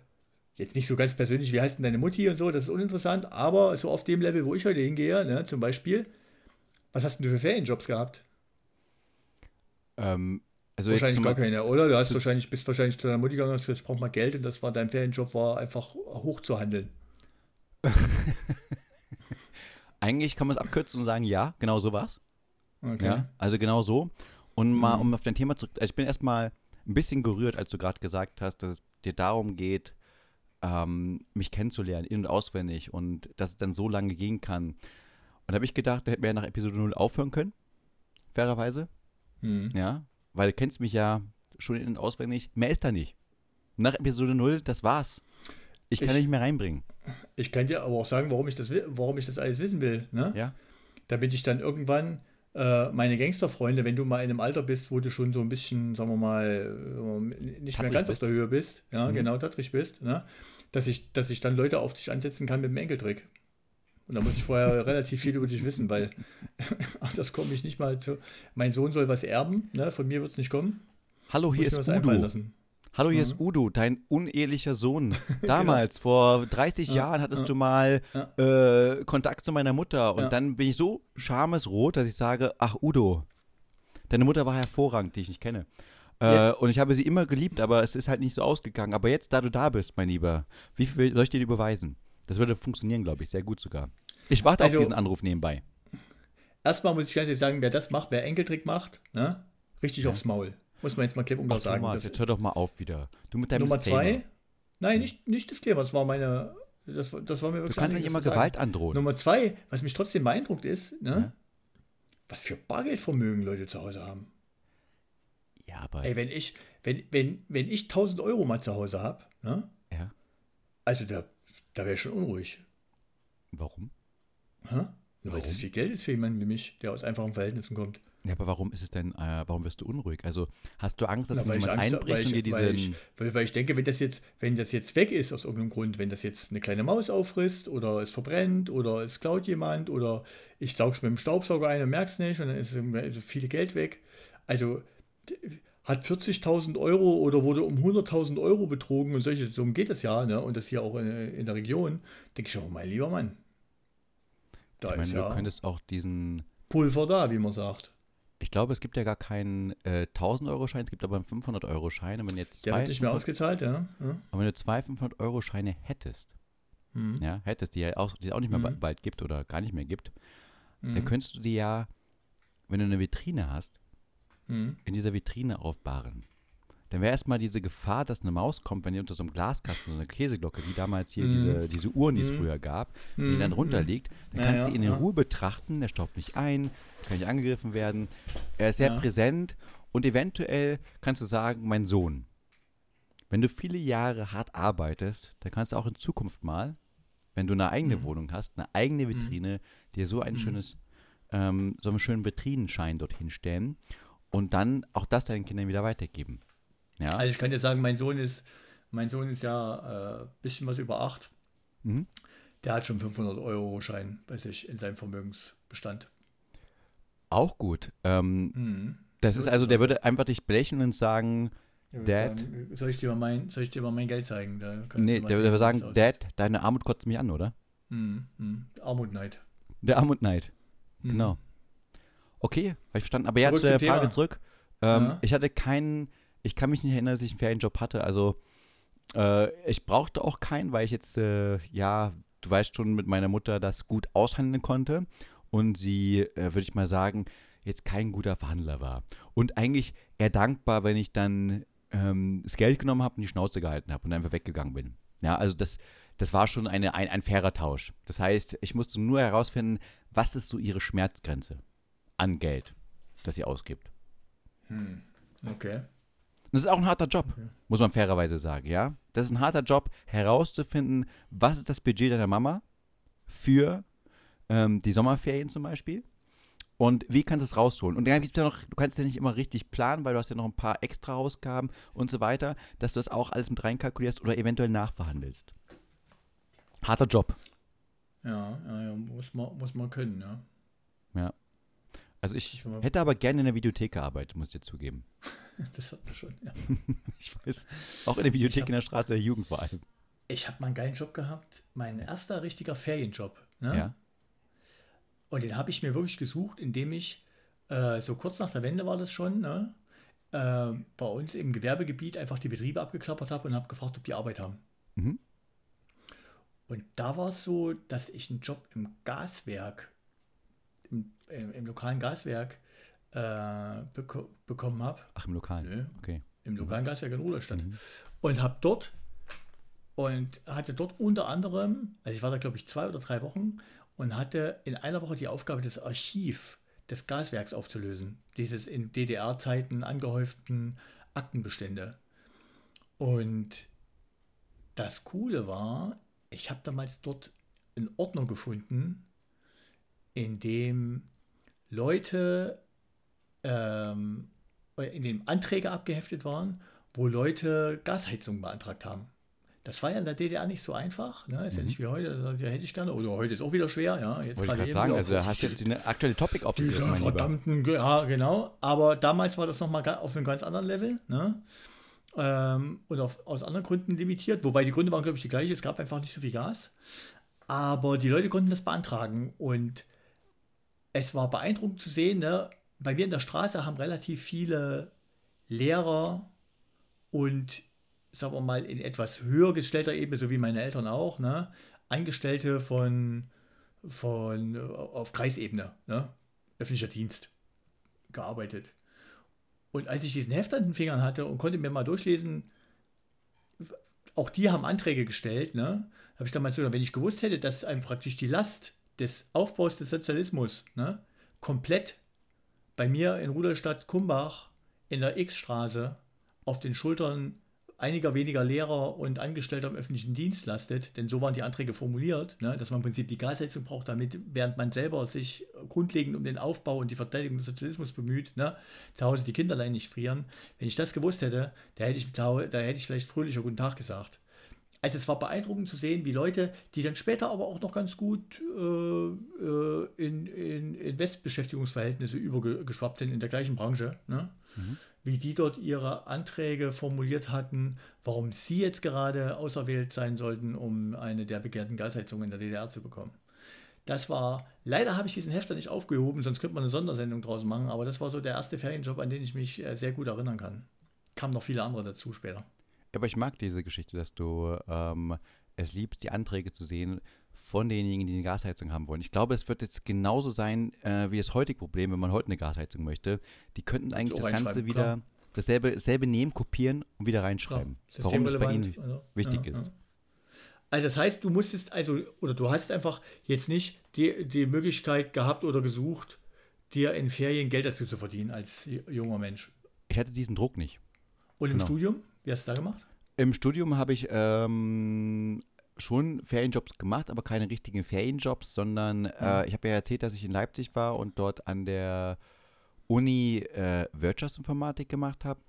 jetzt nicht so ganz persönlich, wie heißt denn deine Mutti und so, das ist uninteressant, aber so auf dem Level, wo ich heute hingehe, ne, zum Beispiel, was hast denn du für Ferienjobs gehabt? Ähm, also wahrscheinlich gar keine, oder? Du hast wahrscheinlich, bist wahrscheinlich zu deiner Mutti gegangen und hast gesagt, ich brauche mal Geld und das war dein Ferienjob, war einfach hochzuhandeln. Eigentlich kann man es abkürzen und sagen, ja, genau so war's. Okay. Ja, also genau so. Und mal, Mhm. um auf dein Thema zurück, also ich bin erstmal ein bisschen gerührt, als du gerade gesagt hast, dass es dir darum geht, ähm, mich kennenzulernen, in- und auswendig und dass es dann so lange gehen kann. Und da habe ich gedacht, da hätten wir ja nach Episode 0 aufhören können, fairerweise, Hm. ja, weil du kennst mich ja schon in- und auswendig, mehr ist da nicht. Nach Episode 0, das war's. Ich kann Ich- nicht mehr reinbringen, Ich kann dir aber auch sagen, warum ich das, warum ich das alles wissen will. Ne? ja. damit ich dann irgendwann äh, meine Gangsterfreunde, wenn du mal in einem Alter bist, wo du schon so ein bisschen, sagen wir mal, äh, nicht mehr Tattrig ganz auf bist. der Höhe bist, ja, Mhm. genau, tattrig bist, ne? dass, ich, dass ich dann Leute auf dich ansetzen kann mit dem Enkeltrick. Und da muss ich vorher relativ viel über dich wissen, weil das komme ich nicht mal zu. Mein Sohn soll was erben, ne? von mir wird es nicht kommen. Hallo, hier ist Udo. Hallo, hier Mhm. ist Udo, dein unehelicher Sohn. Damals, vor 30 Ja, Jahren, hattest ja. du mal äh, Kontakt zu meiner Mutter. Und Ja. dann bin ich so schamesrot, dass ich sage, ach Udo, deine Mutter war hervorragend, die ich nicht kenne. Äh, und ich habe sie immer geliebt, aber es ist halt nicht so ausgegangen. Aber jetzt, da du da bist, mein Lieber, wie viel soll ich dir überweisen? Das würde funktionieren, glaube ich, sehr gut sogar. Ich warte Also- auf diesen Anruf nebenbei. Erstmal muss ich ganz ehrlich sagen, wer das macht, wer Enkeltrick macht, ne? richtig aufs Maul. Muss man jetzt mal klipp und klar sagen. Thomas, jetzt hör doch mal auf wieder. Du mit deinem Nummer Disclaimer. zwei. Nein, nicht, nicht das Thema, das war meine. Das, war- das war mir Du wirklich kannst nicht immer zu sagen. Gewalt androhen. Nummer zwei, was mich trotzdem beeindruckt ist, ne? Ja. was für Bargeldvermögen Leute zu Hause haben. ja, aber. Ey, wenn ich, wenn, wenn, wenn ich 1000 Euro mal zu Hause habe, ne? ja, also da, da wäre ich schon unruhig. warum? Hä? Weil Warum? das viel Geld ist für jemanden wie mich, der aus einfachen Verhältnissen kommt. Ja, aber warum ist es denn, äh, warum wirst du unruhig? Also hast du Angst, dass Na, ich jemand Angst, einbricht weil, und dir ich, weil, ich, weil, weil ich denke, wenn das, jetzt, wenn das jetzt weg ist aus irgendeinem Grund, wenn das jetzt eine kleine Maus auffrisst oder es verbrennt oder es klaut jemand oder ich saug's mit dem Staubsauger ein und merk's nicht und dann ist viel Geld weg. Also hat 40.000 Euro oder wurde um 100.000 Euro betrogen und solche, so geht das ja, ne? und das hier auch in, in der Region, denke ich, oh mein lieber Mann, da ich meine, ist du ja könntest auch diesen. Pulver da, wie man sagt. Ich glaube, es gibt ja gar keinen äh, 1000-Euro-Schein, es gibt aber einen 500-Euro-Schein. Und wenn, du jetzt Der wird nicht mehr 500 ausgezahlt, ja. ja. und wenn du zwei 500-Euro-Scheine hättest, Hm. ja, hättest, die ja auch, die es auch nicht mehr ba- bald gibt oder gar nicht mehr gibt, Hm. dann könntest du die ja, wenn du eine Vitrine hast, Hm. in dieser Vitrine aufbahren. Dann wäre erstmal diese Gefahr, dass eine Maus kommt, wenn die unter so einem Glaskasten, so eine Käseglocke, wie damals hier Mhm. diese, diese Uhren, die es Mhm. früher gab, wenn die Mhm. dann runterliegt, dann kannst du ja, ihn in ja. Ruhe betrachten, der staubt nicht ein, kann nicht angegriffen werden. Er ist sehr Ja. präsent und eventuell kannst du sagen, mein Sohn, wenn du viele Jahre hart arbeitest, dann kannst du auch in Zukunft mal, wenn du eine eigene Mhm. Wohnung hast, eine eigene Vitrine, dir so ein Mhm. schönes, ähm, so einen schönen Vitrinenschein dorthin stellen und dann auch das deinen Kindern wieder weitergeben. Ja. Also ich kann dir sagen, mein Sohn ist, mein Sohn ist ja ein äh, bisschen was über acht. Mhm. Der hat schon 500 Euro Schein bei sich in seinem Vermögensbestand. Auch gut. Ähm, Mhm. das So ist also, der würde einfach dich blechen und sagen, Dad? Sagen, soll, ich dir mal mein, soll ich dir mal mein Geld zeigen? Da nee, der würde sagen. Dad, deine Armut kotzt mich an, oder? Mhm. Mhm. Armut-Neid. Der Armut-Neid. Mhm. Genau. Okay, habe ich verstanden. Aber ja, Zurück zu der Frage Thema. zurück. Ähm, Ja. Ich hatte keinen, ich kann mich nicht erinnern, dass ich einen Ferienjob hatte. Also äh, ich brauchte auch keinen, weil ich jetzt, äh, ja, du weißt schon, mit meiner Mutter das gut aushandeln konnte. Und sie, äh, würde ich mal sagen, jetzt kein guter Verhandler war. Und eigentlich eher dankbar, wenn ich dann ähm, das Geld genommen habe und die Schnauze gehalten habe und einfach weggegangen bin. Ja, also das, das war schon eine, ein, ein fairer Tausch. Das heißt, ich musste nur herausfinden, was ist so ihre Schmerzgrenze an Geld, das sie ausgibt. Hm. Okay. Das ist auch ein harter Job, Okay. muss man fairerweise sagen, ja. Das ist ein harter Job, herauszufinden, was ist das Budget deiner Mama für ähm, die Sommerferien zum Beispiel und wie kannst du es rausholen. Und dann gibt es ja noch, du kannst ja nicht immer richtig planen, weil du hast ja noch ein paar extra Ausgaben und so weiter, dass du das auch alles mit reinkalkulierst oder eventuell nachverhandelst. Harter Job. Ja, ja, ja muss, man, muss man können, ja. Ja. Also ich hätte aber gerne in der Videothek gearbeitet, muss ich dir zugeben. das hat man schon, ja. ich weiß. Auch in der Videothek hab, in der Straße der Jugend vor allem. Ich habe mal einen geilen Job gehabt. Mein erster richtiger Ferienjob. Ne? Ja. Und den habe ich mir wirklich gesucht, indem ich, äh, so kurz nach der Wende war das schon, ne? äh, bei uns im Gewerbegebiet einfach die Betriebe abgeklappert habe und habe gefragt, ob die Arbeit haben. Mhm. Und da war es so, dass ich einen Job im Gaswerk, im, im, im lokalen Gaswerk äh, beko bekommen habe. Ach, im lokalen? Nö, okay. Im mhm. lokalen mhm. Gaswerk in Ruderstadt. Mhm. Und habe dort und hatte dort unter anderem, also ich war da glaube ich zwei oder drei Wochen und hatte in einer Woche die Aufgabe, das Archiv des Gaswerks aufzulösen. Dieses in DDR-Zeiten angehäuften Aktenbestände. Und das Coole war, ich habe damals dort einen Ordner gefunden, in dem Leute, ähm, in dem Anträge abgeheftet waren, wo Leute Gasheizung beantragt haben. Das war ja in der DDR nicht so einfach. Ne? Ist mhm. ja nicht wie heute, da hätte ich gerne. Oder heute ist auch wieder schwer. Ja, jetzt Wollte ich gerade sagen, also hast jetzt eine aktuelle Topic aufgegriffen. Ja, verdammten, ja, genau. Aber damals war das nochmal auf einem ganz anderen Level. Ne? Ähm, und auf, aus anderen Gründen limitiert. Wobei die Gründe waren, glaube ich, die gleichen. Es gab einfach nicht so viel Gas. Aber die Leute konnten das beantragen. Und es war beeindruckend zu sehen, ne? weil wir in der Straße haben relativ viele Lehrer und sagen wir mal, in etwas höher gestellter Ebene, so wie meine Eltern auch, ne, Angestellte von, von auf Kreisebene, ne, öffentlicher Dienst gearbeitet. Und als ich diesen Heft an den Fingern hatte und konnte mir mal durchlesen, auch die haben Anträge gestellt, ne, habe ich damals so, wenn ich gewusst hätte, dass einem praktisch die Last des Aufbaus des Sozialismus ne, komplett bei mir in Rudolstadt Kumbach in der X-Straße auf den Schultern einiger weniger Lehrer und Angestellter im öffentlichen Dienst lastet, denn so waren die Anträge formuliert, ne, dass man im Prinzip die Gasheizung braucht, damit, während man selber sich grundlegend um den Aufbau und die Verteidigung des Sozialismus bemüht, ne, zu Hause die Kinderlein nicht frieren. Wenn ich das gewusst hätte, da hätte ich, da hätte ich vielleicht fröhlicher Guten Tag gesagt. Also es war beeindruckend zu sehen, wie Leute, die dann später aber auch noch ganz gut äh, äh in, in, in Westbeschäftigungsverhältnisse übergeschwappt sind in der gleichen Branche, ne? Mhm wie die dort ihre Anträge formuliert hatten, warum sie jetzt gerade auserwählt sein sollten, um eine der begehrten Gasheizungen in der DDR zu bekommen. Das war, leider habe ich diesen Hefter nicht aufgehoben, sonst könnte man eine Sondersendung draus machen, aber das war so der erste Ferienjob, an den ich mich äh, sehr gut erinnern kann. Kamen noch viele andere dazu später. Aber ich mag diese Geschichte, dass du ähm, es liebst, die Anträge zu sehen, von denjenigen, die eine Gasheizung haben wollen. Ich glaube, es wird jetzt genauso sein äh, wie das heutige Problem, wenn man heute eine Gasheizung möchte. Die könnten eigentlich das Ganze wieder dasselbe, dasselbe nehmen, kopieren und wieder reinschreiben. Warum das bei ihnen also, wichtig ja, ist. Ja. Also das heißt, du musstest also oder du hast einfach jetzt nicht die, die Möglichkeit gehabt oder gesucht, dir in Ferien Geld dazu zu verdienen als junger Mensch. Ich hatte diesen Druck nicht. Und im genau. Studium? Wie hast du da gemacht? Im Studium habe ich ähm, schon Ferienjobs gemacht, aber keine richtigen Ferienjobs, sondern mhm. äh, ich habe ja erzählt, dass ich in Leipzig war und dort an der Uni äh, Wirtschaftsinformatik gemacht habe.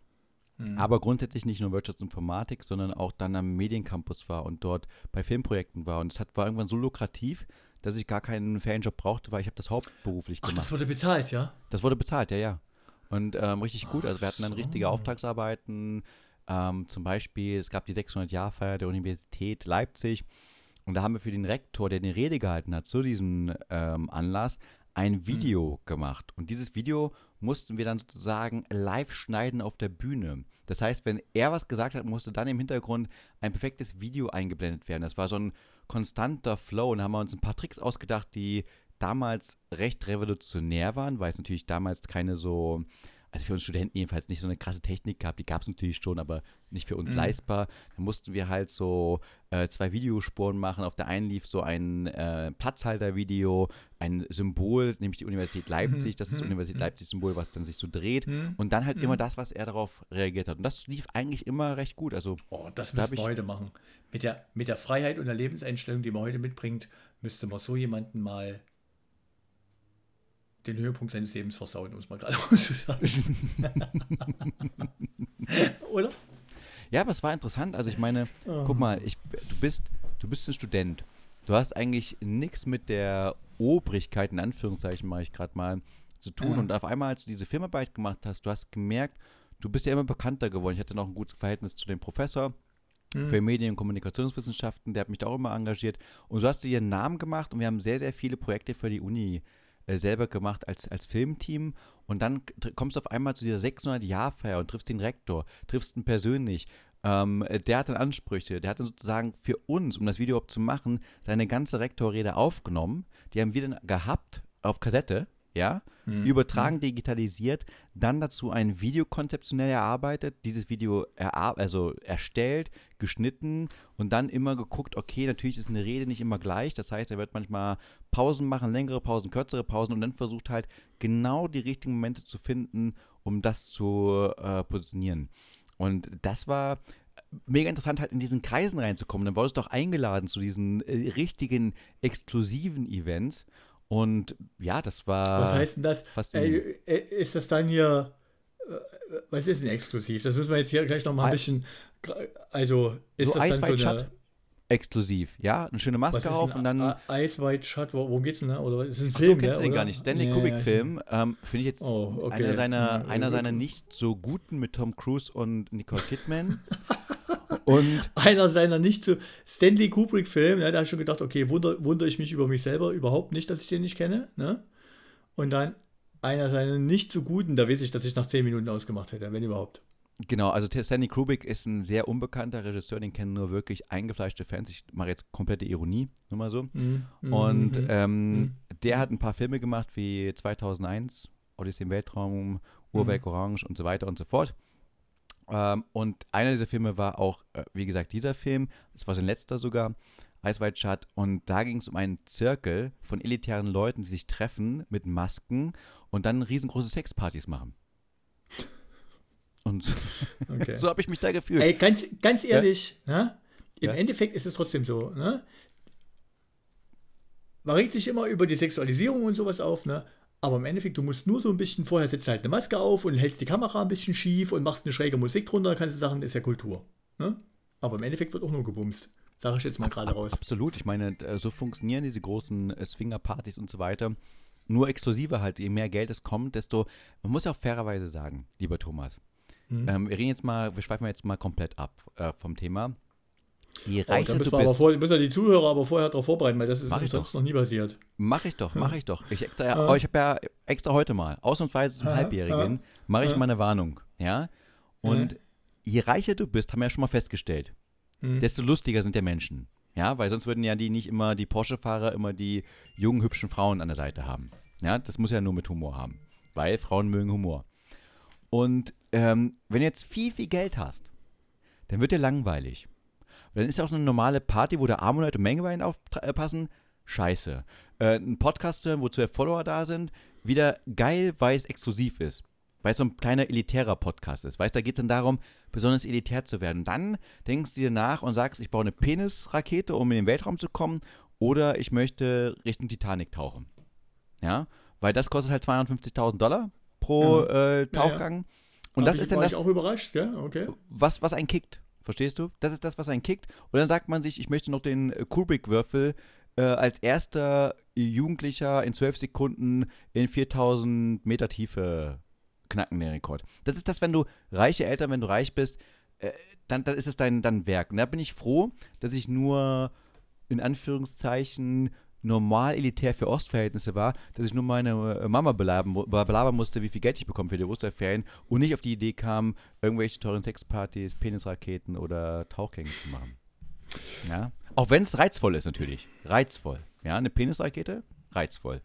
Mhm. Aber grundsätzlich nicht nur Wirtschaftsinformatik, sondern auch dann am Mediencampus war und dort bei Filmprojekten war. Und es war irgendwann so lukrativ, dass ich gar keinen Ferienjob brauchte, weil ich habe das hauptberuflich gemacht. Ach, das wurde bezahlt, ja? Das wurde bezahlt, ja, ja. Und ähm, richtig gut. Also wir hatten dann richtige Auftragsarbeiten, ähm, zum Beispiel, es gab die 600-Jahr-Feier der Universität Leipzig und da haben wir für den Rektor, der eine Rede gehalten hat zu diesem ähm, Anlass, ein mhm. Video mhm. gemacht. Und dieses Video mussten wir dann sozusagen live schneiden auf der Bühne. Das heißt, wenn er was gesagt hat, musste dann im Hintergrund ein perfektes Video eingeblendet werden. Das war so ein konstanter Flow und da haben wir uns ein paar Tricks ausgedacht, die damals recht revolutionär waren, weil es natürlich damals keine so also für uns Studenten jedenfalls nicht so eine krasse Technik gehabt. Die gab es natürlich schon, aber nicht für uns mhm. leistbar. Da mussten wir halt so äh, zwei Videospuren machen. Auf der einen lief so ein äh, Platzhalter-Video, ein Symbol, nämlich die Universität Leipzig. Das ist das mhm. Universität mhm. Leipzig-Symbol, was dann sich so dreht. Mhm. Und dann halt mhm. immer das, was er darauf reagiert hat. Und das lief eigentlich immer recht gut. Also, oh, das müssen wir heute machen. Mit der, mit der Freiheit und der Lebenseinstellung, die man heute mitbringt, müsste man so jemanden mal den Höhepunkt seines Lebens versauen, muss man gerade so sagen. Oder? Ja, aber es war interessant. Also ich meine, oh. guck mal, ich, du bist, du bist ein Student. du hast eigentlich nichts mit der Obrigkeit, in Anführungszeichen mache ich gerade mal, zu tun. Ja. Und auf einmal, als du diese Filmarbeit gemacht hast, du hast gemerkt, du bist ja immer bekannter geworden. Ich hatte noch ein gutes Verhältnis zu dem Professor Hm. für Medien- und Kommunikationswissenschaften, der hat mich da auch immer engagiert. Und so hast du dir einen Namen gemacht und wir haben sehr, sehr viele Projekte für die Uni äh, selber gemacht als, als Filmteam. Und dann kommst du auf einmal zu dieser 600-Jahr-Feier und triffst den Rektor, triffst ihn persönlich. Ähm, äh, der hat dann Ansprüche, der hat dann sozusagen für uns, um das Video überhaupt zu machen, seine ganze Rektorrede aufgenommen. Die haben wir dann gehabt auf Kassette, ja, Hm. übertragen, digitalisiert, dann dazu ein Video konzeptionell erarbeitet, dieses Video erar also erstellt, geschnitten und dann immer geguckt, okay, natürlich ist eine Rede nicht immer gleich, das heißt, er wird manchmal Pausen machen, längere Pausen, kürzere Pausen und dann versucht halt genau die richtigen Momente zu finden, um das zu äh, positionieren. Und das war mega interessant, halt in diesen Kreisen reinzukommen. Dann wurdest du doch eingeladen zu diesen äh, richtigen, exklusiven Events. Und ja, das war. Was heißt denn das? faszinierend. Äh, ist das dann hier, äh, was ist denn exklusiv? Das müssen wir jetzt hier gleich noch mal ein Ei- bisschen, also ist So das dann so eine, exklusiv, ja? Eine schöne Maske auf und dann. Ice White Shut, wo- worum geht's denn da? Oder ist es ein Ach Film? so, kennst du den gar oder? nicht. Stanley Ja, Kubrick-Film ähm, finde ich jetzt Oh, okay. einer, seiner, einer seiner nicht so guten mit Tom Cruise und Nicole Kidman. und Einer seiner nicht so Stanley Kubrick-Film, ne, da habe ich schon gedacht, okay, wunder, wundere ich mich über mich selber überhaupt nicht, dass ich den nicht kenne. Ne? Und dann einer seiner nicht so guten, da weiß ich, dass ich nach 10 Minuten ausgemacht hätte, wenn überhaupt. Genau, also Stanley Kubrick ist ein sehr unbekannter Regisseur, den kennen nur wirklich eingefleischte Fans. Ich mache jetzt komplette Ironie, nur mal so. Mhm. Und Mhm. ähm, Mhm. der hat ein paar Filme gemacht wie 2001, Odyssey im Weltraum, Uhrwerk Mhm. Orange und so weiter und so fort. Ähm, und einer dieser Filme war auch, äh, wie gesagt, dieser Film. Das war sein letzter sogar, Ice White Shut. Und da ging es um einen Zirkel von elitären Leuten, die sich treffen mit Masken und dann riesengroße Sexpartys machen. Und Okay. so habe ich mich da gefühlt. Ey, ganz, ganz ehrlich, ne? im Ja. Endeffekt ist es trotzdem so. Ne? Man regt sich immer über die Sexualisierung und sowas auf, ne? Aber im Endeffekt, du musst nur so ein bisschen, vorher setzt du halt eine Maske auf und hältst die Kamera ein bisschen schief und machst eine schräge Musik drunter, kannst du sagen, ist ja Kultur. Ne? Aber im Endeffekt wird auch nur gebumst. Sag ich jetzt mal gerade raus. Absolut, ich meine, äh, so funktionieren diese großen äh, Swinger-Partys und so weiter. Nur exklusiver halt, je mehr Geld es kommt, desto, man muss ja auch fairerweise sagen, lieber Thomas, Hm. ähm, wir reden jetzt mal, wir schweifen jetzt mal komplett ab äh, vom Thema. Je Oh, reicher müssen du bist, vor, müssen wir die Zuhörer aber vorher darauf vorbereiten, weil das ist uns sonst noch nie passiert. mach ich doch, mach ich doch. Ich, extra, ja, Ja. oh, ich habe ja extra heute mal, ausnahmsweise zum Ja, Halbjährigen, ja, mache ich ja. mal eine Warnung, ja? Und je reicher du bist, haben wir ja schon mal festgestellt, Hm. desto lustiger sind der Menschen. Ja, weil sonst würden ja die nicht immer, die Porsche-Fahrer immer die jungen, hübschen Frauen an der Seite haben. Ja, das muss ja nur mit Humor haben. Weil Frauen mögen Humor. Und ähm, wenn du jetzt viel, viel Geld hast, dann wird dir langweilig. Dann ist ja auch eine normale Party, wo der arme Leute Mengewein aufpassen. Scheiße. Äh, ein Podcast zu hören, wo zwölf Follower da sind, wieder geil, weil es exklusiv ist. Weil es so ein kleiner elitärer Podcast ist. Weißt du, da geht es dann darum, besonders elitär zu werden. Dann denkst du dir nach und sagst, ich baue eine Penisrakete, um in den Weltraum zu kommen, oder ich möchte Richtung Titanic tauchen. Ja, weil das kostet halt 250.000 Dollar pro äh, Tauchgang. Und Hab das ist dann das, ich auch überrascht, gell? Okay. was, was einen kickt. Verstehst du? Das ist das, was einen kickt. Und dann sagt man sich, ich möchte noch den äh, Kubrick-Würfel äh, als erster Jugendlicher in 12 Sekunden in 4000 Meter Tiefe knacken, den Rekord. Das ist das, wenn du reiche Eltern, wenn du reich bist, äh, dann, dann ist es dein, dein Werk. Und da bin ich froh, dass ich nur in Anführungszeichen normal elitär für Ostverhältnisse war, dass ich nur meine äh, Mama belabern, mu- belabern musste, wie viel Geld ich bekomme für die Osterferien und nicht auf die Idee kam, irgendwelche teuren Sexpartys, Penisraketen oder Tauchgänge zu machen. Ja. Auch wenn es reizvoll ist natürlich. Reizvoll. Ja, eine Penisrakete, reizvoll.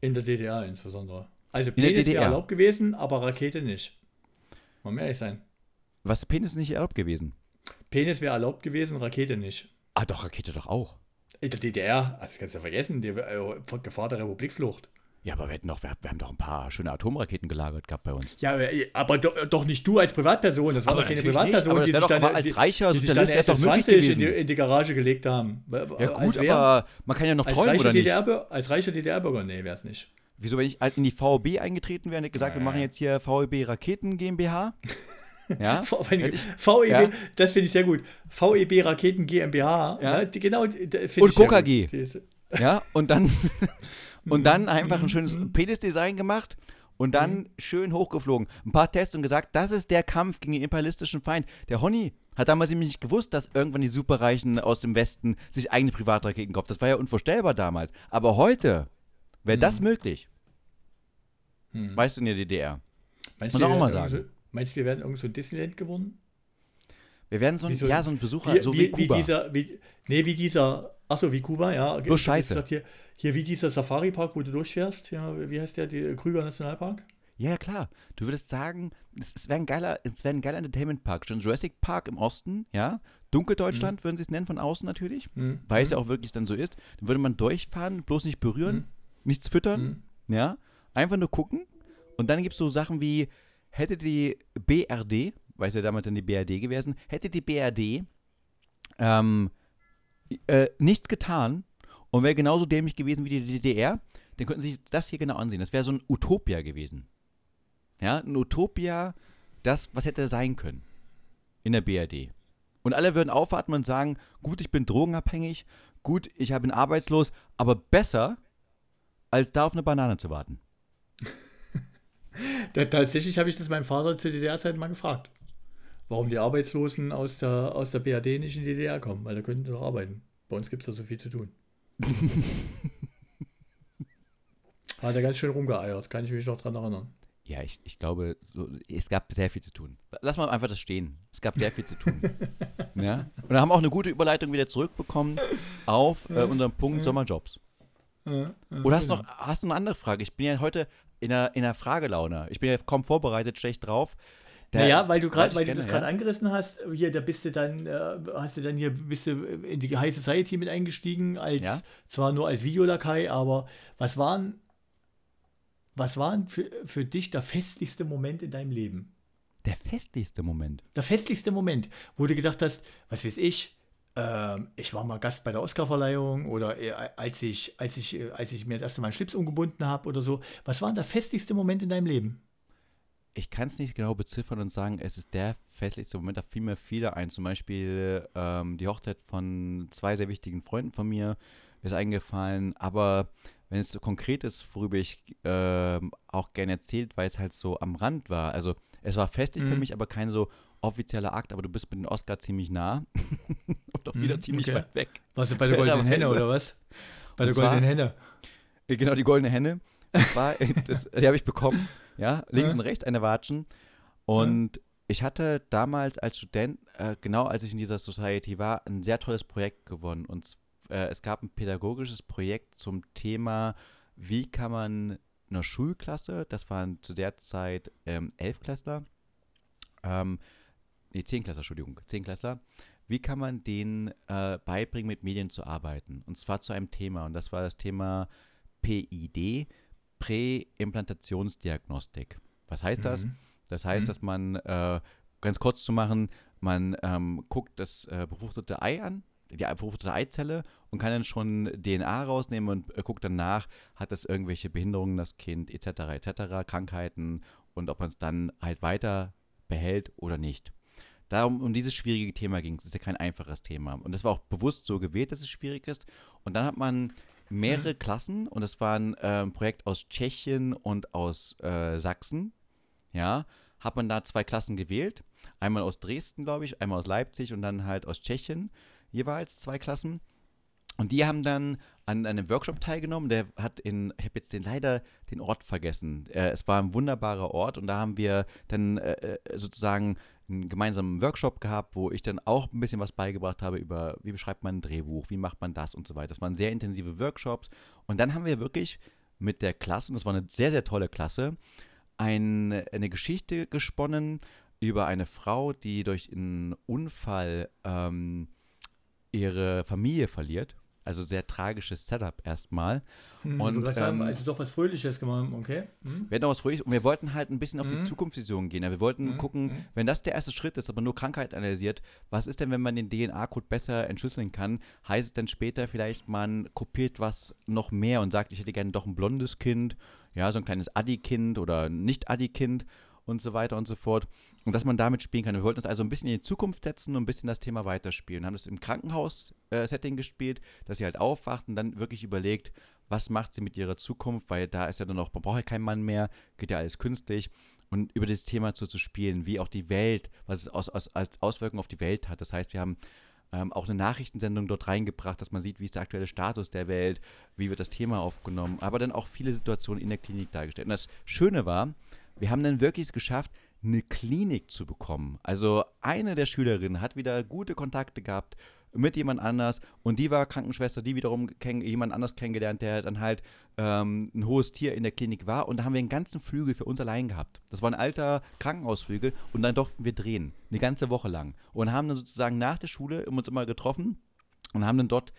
In der DDR insbesondere. Also Penis wäre erlaubt gewesen, aber Rakete nicht. Mal ehrlich sein. Was Penis nicht erlaubt gewesen? Penis wäre erlaubt gewesen, Rakete nicht. Ah, doch, Rakete doch auch. In der DDR, das kannst du ja vergessen, die äh, Gefahr der Republikflucht. Ja, aber wir, hätten doch, wir, wir haben doch ein paar schöne Atomraketen gelagert gehabt bei uns. Ja, äh, aber do, doch nicht du als Privatperson. Das war Aber doch keine nicht, Privatperson, das die wär sich doch dann, als die, reicher die sich wär's doch möglich SS-20 in die, in die Garage gelegt haben. Ja gut, wer? aber man kann ja noch träumen, oder nicht? Als reicher DDR-Bürger, nee, wäre es nicht. Wieso, wenn ich halt in die VOB eingetreten wäre und hätte gesagt, wir Ja. machen jetzt hier VOB Raketen GmbH? Ja? VEB, ja. das finde ich sehr gut. VEB Raketen GmbH. Ja. Ja, die, genau, und Coca G. Ja, und dann, und dann einfach ein schönes Penis-Design gemacht und dann mhm. schön hochgeflogen. Ein paar Tests und gesagt, das ist der Kampf gegen den imperialistischen Feind. Der Honey hat damals nämlich nicht gewusst, dass irgendwann die Superreichen aus dem Westen sich eigene Privatraketen kaufen. Das war ja unvorstellbar damals. Aber heute wäre mhm. das möglich. Mhm. Weißt du in der DDR? Meinst Muss auch mal sagen. Meinst du, wir werden irgend so Disneyland gewonnen? Wir werden so ein, so, ja, so ein Besucher, wie, so wie, wie Kuba. Wie dieser, wie, nee, wie dieser, achso, wie Kuba, ja. Bloß scheiße. Hier, hier wie dieser Safari-Park, wo du durchfährst, ja, wie heißt der, die Krüger Nationalpark? Ja, klar. Du würdest sagen, es, wäre ein geiler, es wäre ein geiler Entertainment-Park. Schon Jurassic Park im Osten, ja. Dunkeldeutschland mhm. würden sie es nennen, von außen natürlich, mhm. weil es ja mhm. auch wirklich dann so ist. Dann würde man durchfahren, bloß nicht berühren, mhm. nichts füttern, mhm. ja. Einfach nur gucken. Und dann gibt es so Sachen wie, hätte die BRD, weil es ja damals dann die BRD gewesen, hätte die BRD ähm, äh, nichts getan und wäre genauso dämlich gewesen wie die DDR, dann könnten Sie sich das hier genau ansehen. Das wäre so ein Utopia gewesen. Ja, ein Utopia, das, was hätte sein können in der BRD. Und alle würden aufatmen und sagen, gut, ich bin drogenabhängig, gut, ich bin arbeitslos, aber besser, als da auf eine Banane zu warten. Tatsächlich habe ich das meinem Vater zu DDR-Zeit mal gefragt, warum die Arbeitslosen aus der, aus der BRD nicht in die DDR kommen, weil da könnten sie doch arbeiten. Bei uns gibt es da so viel zu tun. Hat er ganz schön rumgeeiert, kann ich mich noch dran erinnern. Ja, ich, ich glaube, so, es gab sehr viel zu tun. Lass mal einfach das stehen. Es gab sehr viel zu tun. ja? Und da haben wir auch eine gute Überleitung wieder zurückbekommen auf äh, unseren Punkt Sommerjobs. Oder hast du noch hast du eine andere Frage? Ich bin ja heute in einer, in einer Fragelaune. Ich bin ja kaum vorbereitet, schlecht drauf. Der, naja, weil du gerade, weil du das gerade ja. angerissen hast, hier, da bist du dann, äh, hast du dann hier, bist du in die High Society mit eingestiegen, als ja? zwar nur als Videolakai, aber was waren, was waren für, für dich der festlichste Moment in deinem Leben? Der festlichste Moment? Der festlichste Moment, wo du gedacht hast, was weiß ich, ich war mal Gast bei der Oscarverleihung oder äh, als ich, als ich, äh, als ich mir das erste Mal einen Schlips umgebunden habe oder so. Was war denn der festlichste Moment in deinem Leben? ich kann es nicht genau beziffern und sagen, es ist der festlichste Moment. Da fiel mir viele ein. Zum Beispiel ähm, die Hochzeit von zwei sehr wichtigen Freunden von mir ist eingefallen. Aber wenn es so konkret ist, worüber ich äh, auch gerne erzählt, weil es halt so am Rand war. Also es war festlich mhm. für mich, aber kein so offizieller Akt. Aber du bist mit dem Oscar ziemlich nah und doch wieder mhm, ziemlich okay. weit weg. Warst du bei der Goldenen Henne oder was? Bei der Goldenen Henne. Genau, die Goldene Henne. Und zwar, das, die habe ich bekommen ja, links ja. und rechts eine Watschen. Und ja. ich hatte damals als Student, äh, genau als ich in dieser Society war, ein sehr tolles Projekt gewonnen. Und äh, es gab ein pädagogisches Projekt zum Thema, wie kann man einer Schulklasse, das waren zu der Zeit ähm, Elfklässler, ähm, nee, Zehnklässler, Entschuldigung, Zehnklässler, wie kann man denen äh, beibringen, mit Medien zu arbeiten? Und zwar zu einem Thema. Und das war das Thema PID, Präimplantationsdiagnostik. Was heißt das? Mhm. Das heißt, mhm. dass man, äh, ganz kurz zu machen, man ähm, guckt das äh, befruchtete Ei an, die befruchtete Eizelle und kann dann schon DNA rausnehmen und äh, guckt dann nach, hat das irgendwelche Behinderungen, das Kind, etc., etc., Krankheiten und ob man es dann halt weiter behält oder nicht. Darum, um dieses schwierige Thema ging es. Ist ja kein einfaches Thema. Und das war auch bewusst so gewählt, dass es schwierig ist. Und dann hat man mehrere mhm. Klassen und das war ein äh, Projekt aus Tschechien und aus äh, Sachsen. Ja, hat man da zwei Klassen gewählt. Einmal aus Dresden, glaube ich, einmal aus Leipzig und dann halt aus Tschechien jeweils zwei Klassen. Und die haben dann an einem Workshop teilgenommen. Der hat in, ich habe jetzt den, leider den Ort vergessen. Äh, es war ein wunderbarer Ort und da haben wir dann äh, äh sozusagen einen gemeinsamen Workshop gehabt, wo ich dann auch ein bisschen was beigebracht habe über, wie beschreibt man ein Drehbuch, wie macht man das und so weiter. Das waren sehr intensive Workshops. Und dann haben wir wirklich mit der Klasse, und das war eine sehr, sehr tolle Klasse, ein, eine Geschichte gesponnen über eine Frau, die durch einen Unfall ähm, ihre Familie verliert also sehr tragisches Setup erstmal. Hm, und ähm, sagen, also doch was Fröhliches gemacht, okay. Hm? Wir hatten auch was Fröhliches und wir wollten halt ein bisschen auf hm. die Zukunftsvision gehen. Ja, wir wollten hm, gucken, hm. wenn das der erste Schritt ist, aber nur Krankheit analysiert, was ist denn, wenn man den DNA-Code besser entschlüsseln kann? Heißt es dann später vielleicht, man kopiert was noch mehr und sagt, ich hätte gerne doch ein blondes Kind, ja, so ein kleines Addi-Kind oder nicht Addi-Kind und so weiter und so fort. Und dass man damit spielen kann. Wir wollten uns also ein bisschen in die Zukunft setzen und ein bisschen das Thema weiterspielen. Haben das im Krankenhaus-Setting gespielt, dass sie halt aufwacht und dann wirklich überlegt, was macht sie mit ihrer Zukunft, weil da ist ja dann noch, man braucht ja keinen Mann mehr, geht ja alles künstlich. Und über das Thema zu, zu spielen, wie auch die Welt, was es aus, aus, als Auswirkungen auf die Welt hat. Das heißt, wir haben ähm, auch eine Nachrichtensendung dort reingebracht, dass man sieht, wie ist der aktuelle Status der Welt, wie wird das Thema aufgenommen, aber dann auch viele Situationen in der Klinik dargestellt. Und das Schöne war, wir haben dann wirklich es geschafft, eine Klinik zu bekommen. Also eine der Schülerinnen hat wieder gute Kontakte gehabt mit jemand anders und die war Krankenschwester, die wiederum jemand anders kennengelernt, der dann halt ähm, ein hohes Tier in der Klinik war und da haben wir einen ganzen Flügel für uns allein gehabt. Das war ein alter Krankenhausflügel und dann durften wir drehen, eine ganze Woche lang und haben dann sozusagen nach der Schule uns immer getroffen und haben dann dort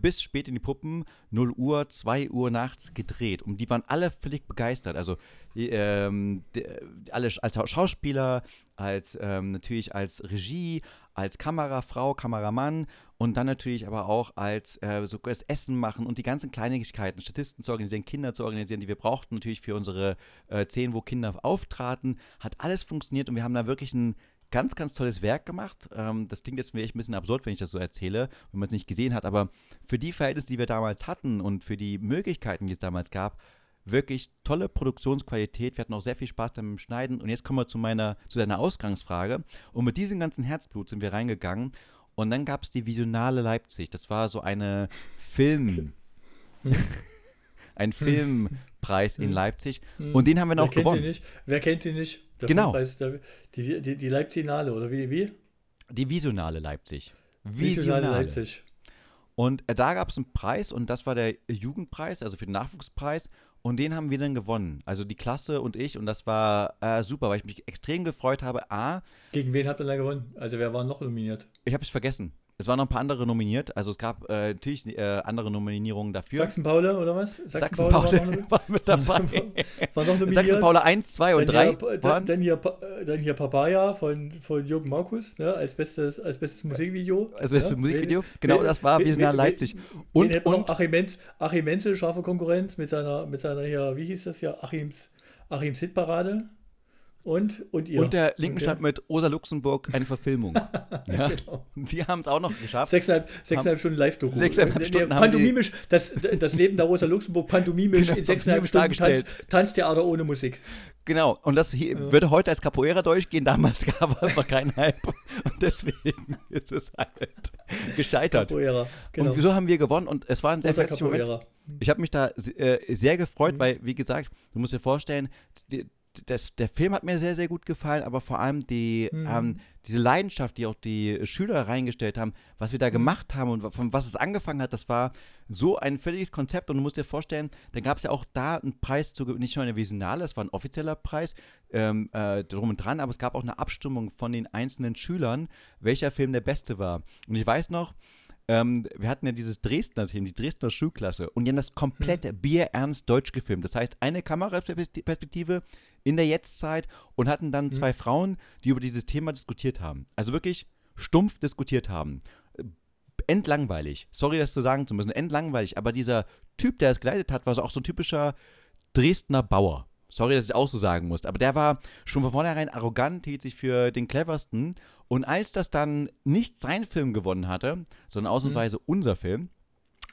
bis spät in die Puppen, 0 Uhr, 2 Uhr nachts gedreht. Und die waren alle völlig begeistert. Also ähm, alle als Schauspieler, als ähm, natürlich als Regie, als Kamerafrau, Kameramann und dann natürlich aber auch als äh, so das Essen machen und die ganzen Kleinigkeiten, Statisten zu organisieren, Kinder zu organisieren, die wir brauchten natürlich für unsere äh, Szenen, wo Kinder auftraten, hat alles funktioniert und wir haben da wirklich ein ganz, ganz tolles Werk gemacht. Ähm, das klingt jetzt echt ein bisschen absurd, wenn ich das so erzähle, wenn man es nicht gesehen hat, aber für die Verhältnisse, die wir damals hatten und für die Möglichkeiten, die es damals gab, wirklich tolle Produktionsqualität. Wir hatten auch sehr viel Spaß beim Schneiden. Und jetzt kommen wir zu meiner, zu deiner Ausgangsfrage. Und mit diesem ganzen Herzblut sind wir reingegangen. Und dann gab es die Visionale Leipzig. Das war so eine Film. ein Filmpreis in Leipzig. Und den haben wir noch Wer gewonnen. Sie nicht? Wer kennt sie nicht? Der genau. Der, die, die, die Leipzignale, oder wie, wie? Die Visionale Leipzig. Visionale, Leipzig. Und äh, da gab es einen Preis und das war der Jugendpreis, also für den Nachwuchspreis. Und den haben wir dann gewonnen. Also die Klasse und ich. Und das war äh, super, weil ich mich extrem gefreut habe. A. Gegen wen habt ihr da gewonnen? Also wer war noch nominiert? Ich habe es vergessen. Es waren noch ein paar andere nominiert. Also es gab äh, natürlich äh, andere Nominierungen dafür. Sachsen-Paule oder was? Sachsen-Paule Sachsen war, war, mit dabei. war noch nominiert. Sachsen-Paule 1, 2 und 3 hier, dann, dann, hier, dann hier Papaya von, von Jürgen Markus ne, als, bestes, als bestes Musikvideo. Als bestes ja, Musikvideo. Wen, genau, wen, das war Wir sind nach Leipzig. Und, wen und noch Achim, Menz, Achim Menzel, scharfe Konkurrenz mit seiner, mit seiner hier, wie hieß das hier, Achims, Achims Hitparade. Und, und ihr. Und der linken okay. stand mit Rosa Luxemburg eine Verfilmung. ja. genau. Die haben es auch noch geschafft. Sechseinhalb, sechseinhalb Stunden Live-Doku. Sechseinhalb Stunden Pantomimisch, das, das Leben der Rosa Luxemburg pantomimisch genau, in sechseinhalb Stunden Tanz, Tanztheater ohne Musik. Genau, und das hier, ja. würde heute als Capoeira durchgehen, damals gab es noch keinen Hype. Und deswegen ist es halt gescheitert. Capoeira, genau. Und wieso haben wir gewonnen? Und es war ein sehr festlicher Moment. Ich habe mich da äh, sehr gefreut, mhm. weil, wie gesagt, du musst dir vorstellen, die, das, der Film hat mir sehr, sehr gut gefallen, aber vor allem die, mhm. ähm, diese Leidenschaft, die auch die Schüler reingestellt haben, was wir da mhm. gemacht haben und von was es angefangen hat, das war so ein völliges Konzept. Und du musst dir vorstellen, dann gab es ja auch da einen Preis, zu, nicht nur eine Visionale, es war ein offizieller Preis ähm, äh, drum und dran, aber es gab auch eine Abstimmung von den einzelnen Schülern, welcher Film der beste war. Und ich weiß noch, ähm, wir hatten ja dieses Dresdner Team, die Dresdner Schulklasse, und die haben das komplett hm. bierernst deutsch gefilmt. Das heißt, eine Kameraperspektive in der Jetztzeit und hatten dann hm. zwei Frauen, die über dieses Thema diskutiert haben. Also wirklich stumpf diskutiert haben. Entlangweilig. Sorry, das zu sagen zu müssen. Entlangweilig. Aber dieser Typ, der es geleitet hat, war so auch so ein typischer Dresdner Bauer. Sorry, dass ich auch so sagen muss. Aber der war schon von vornherein arrogant, hielt sich für den cleversten und als das dann nicht sein Film gewonnen hatte, sondern ausnahmsweise mhm. unser Film,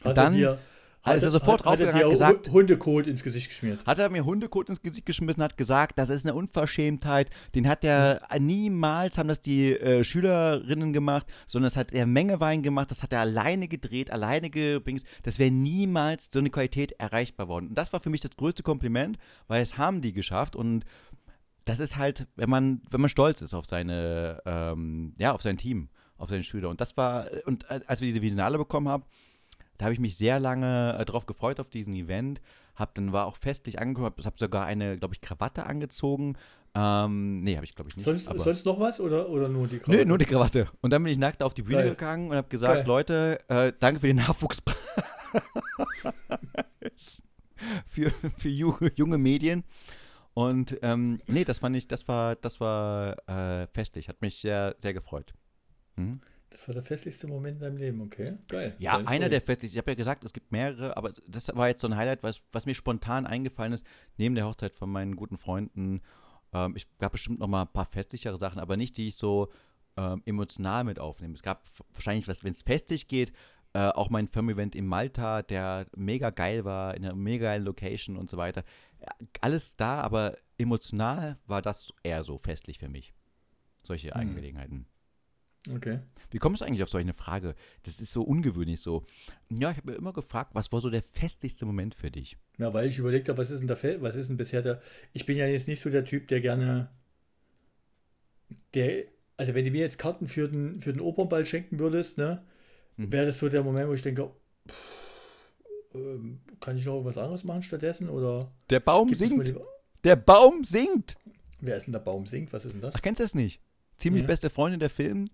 hat dann er hat, ist er sofort und hat gesagt, Hundekot ins Gesicht geschmiert. Hat er mir Hundekot ins Gesicht geschmissen, hat gesagt, das ist eine Unverschämtheit. Den hat er niemals, haben das die äh, Schülerinnen gemacht, sondern das hat er Mengewein gemacht, das hat er alleine gedreht, alleine gebings. Das wäre niemals so eine Qualität erreichbar worden. Und das war für mich das größte Kompliment, weil es haben die geschafft und das ist halt, wenn man, wenn man stolz ist auf seine, ähm, ja, auf sein Team, auf seine Schüler. Und das war, und als wir diese Visionale bekommen haben, da habe ich mich sehr lange äh, drauf gefreut auf diesen Event. Hab dann war auch festlich angekommen, habe sogar eine, glaube ich, Krawatte angezogen. Ähm, nee, habe ich glaube ich nicht. Sonst, sonst, noch was oder, oder nur die Krawatte? Nee, nur die Krawatte. Und dann bin ich nackt auf die Bühne Geil. gegangen und habe gesagt, Geil. Leute, äh, danke für den Nachwuchspreis. für, für junge Medien. Und ähm, nee, das fand ich, das war, das war äh, festlich, hat mich sehr, sehr gefreut. Mhm. Das war der festlichste Moment in deinem Leben, okay? Geil. Ja, Geil einer der festlichsten. Ich habe ja gesagt, es gibt mehrere, aber das war jetzt so ein Highlight, was, was mir spontan eingefallen ist, neben der Hochzeit von meinen guten Freunden Ähm, ich gab bestimmt noch mal ein paar festlichere Sachen, aber nicht, die ich so ähm, emotional mit aufnehme. Es gab wahrscheinlich, wenn es festlich geht, äh, auch mein Firmen-Event in Malta, der mega geil war, in einer mega geilen Location und so weiter. Alles da, aber emotional war das eher so festlich für mich. Solche hm. Angelegenheiten. Okay. Wie kommst du eigentlich auf solche Frage? Das ist so ungewöhnlich so. Ja, ich habe mir immer gefragt, was war so der festlichste Moment für dich? Ja, weil ich überlegt habe, was ist denn da was ist denn bisher der. Ich bin ja jetzt nicht so der Typ, der gerne. Der, also wenn du mir jetzt Karten für den, für den Opernball schenken würdest, ne, mhm. wäre das so der Moment, wo ich denke, pff, ähm, kann ich noch irgendwas anderes machen stattdessen? Oder der Baum singt. Der Baum singt. Wer ist denn der Baum singt? Was ist denn das? Ach, kennst du das nicht? Ziemlich ja. beste Freundin der Film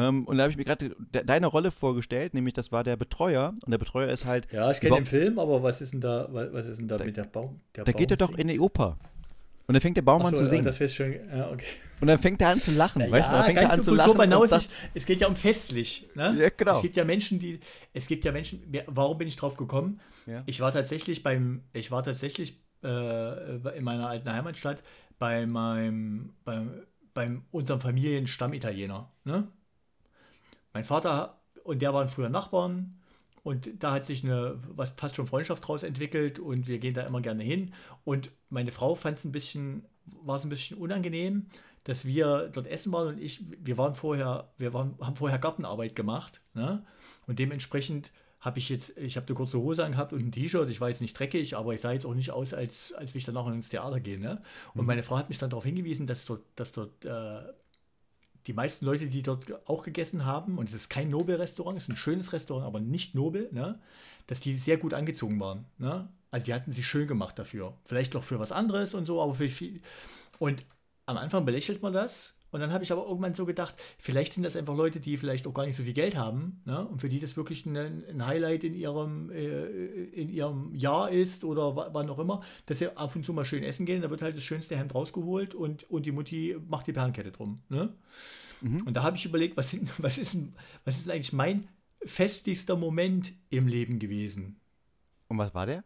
ähm, und da habe ich mir gerade de deine Rolle vorgestellt, nämlich das war der Betreuer. Und der Betreuer ist halt. Ja, ich kenne den Film, aber was ist denn da, was ist denn da, da mit der Baum? Der da Baum geht er doch in die Oper. Und dann fängt der Baum so, an zu singen. Das schon, ja, okay. Und dann fängt er an zu lachen, Na, weißt ja, du? Dann fängt er an zu lachen. Hinaus, ich, es geht ja um festlich. Ne? Ja, genau. Es gibt ja Menschen, die. Es gibt ja Menschen. Warum bin ich drauf gekommen? Ja. Ich war tatsächlich beim. Ich war tatsächlich äh, in meiner alten Heimatstadt bei meinem. Beim, beim unserem Familienstamm-Italiener. Ne? Mein Vater und der waren früher Nachbarn und da hat sich eine, was fast schon Freundschaft draus entwickelt und wir gehen da immer gerne hin. Und meine Frau fand es ein bisschen, war es ein bisschen unangenehm, dass wir dort essen waren und ich, wir waren vorher, wir waren, haben vorher Gartenarbeit gemacht. Ne? Und dementsprechend habe ich jetzt, ich habe eine kurze Hose angehabt und ein T-Shirt. Ich war jetzt nicht dreckig, aber ich sah jetzt auch nicht aus, als, als wenn ich danach ins Theater gehe. Ne? Und mhm. meine Frau hat mich dann darauf hingewiesen, dass dort, dass dort äh, die meisten Leute, die dort auch gegessen haben, und es ist kein Nobel-Restaurant, es ist ein schönes Restaurant, aber nicht Nobel, ne, dass die sehr gut angezogen waren. Ne? Also die hatten sich schön gemacht dafür. Vielleicht noch für was anderes und so, aber für. Und am Anfang belächelt man das, und dann habe ich aber irgendwann so gedacht, vielleicht sind das einfach Leute, die vielleicht auch gar nicht so viel Geld haben ne? und für die das wirklich ein, ein Highlight in ihrem, äh, in ihrem Jahr ist oder wann auch immer, dass sie ab und zu mal schön essen gehen. Da wird halt das schönste Hemd rausgeholt und, und die Mutti macht die Perlenkette drum. Ne? Mhm. Und da habe ich überlegt, was, sind, was, ist, was ist eigentlich mein festlichster Moment im Leben gewesen? Und was war der?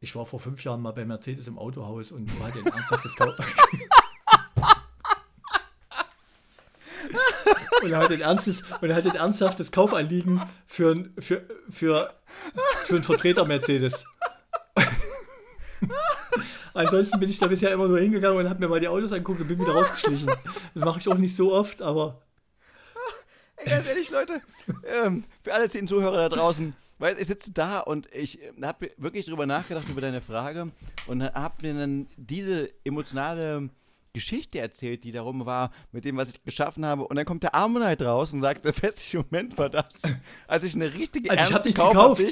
Ich war vor fünf Jahren mal bei Mercedes im Autohaus und hatte ein ernsthaftes Kauf. und er hat ein ernstes, und er hat ein ernsthaftes Kaufanliegen für, für, für, für einen Vertreter Mercedes. Ansonsten bin ich da bisher immer nur hingegangen und habe mir mal die Autos angeguckt und bin wieder rausgeschlichen. Das mache ich auch nicht so oft, aber. Ganz ehrlich, Leute, ähm, für alle zehn Zuhörer da draußen, weil ich sitze da und ich habe wirklich darüber nachgedacht, über deine Frage und habe mir dann diese emotionale Geschichte erzählt, die darum war, mit dem, was ich geschaffen habe. Und dann kommt der Ammonite raus und sagt, der feste Moment war das, als ich eine richtige also ich habe nicht gekauft.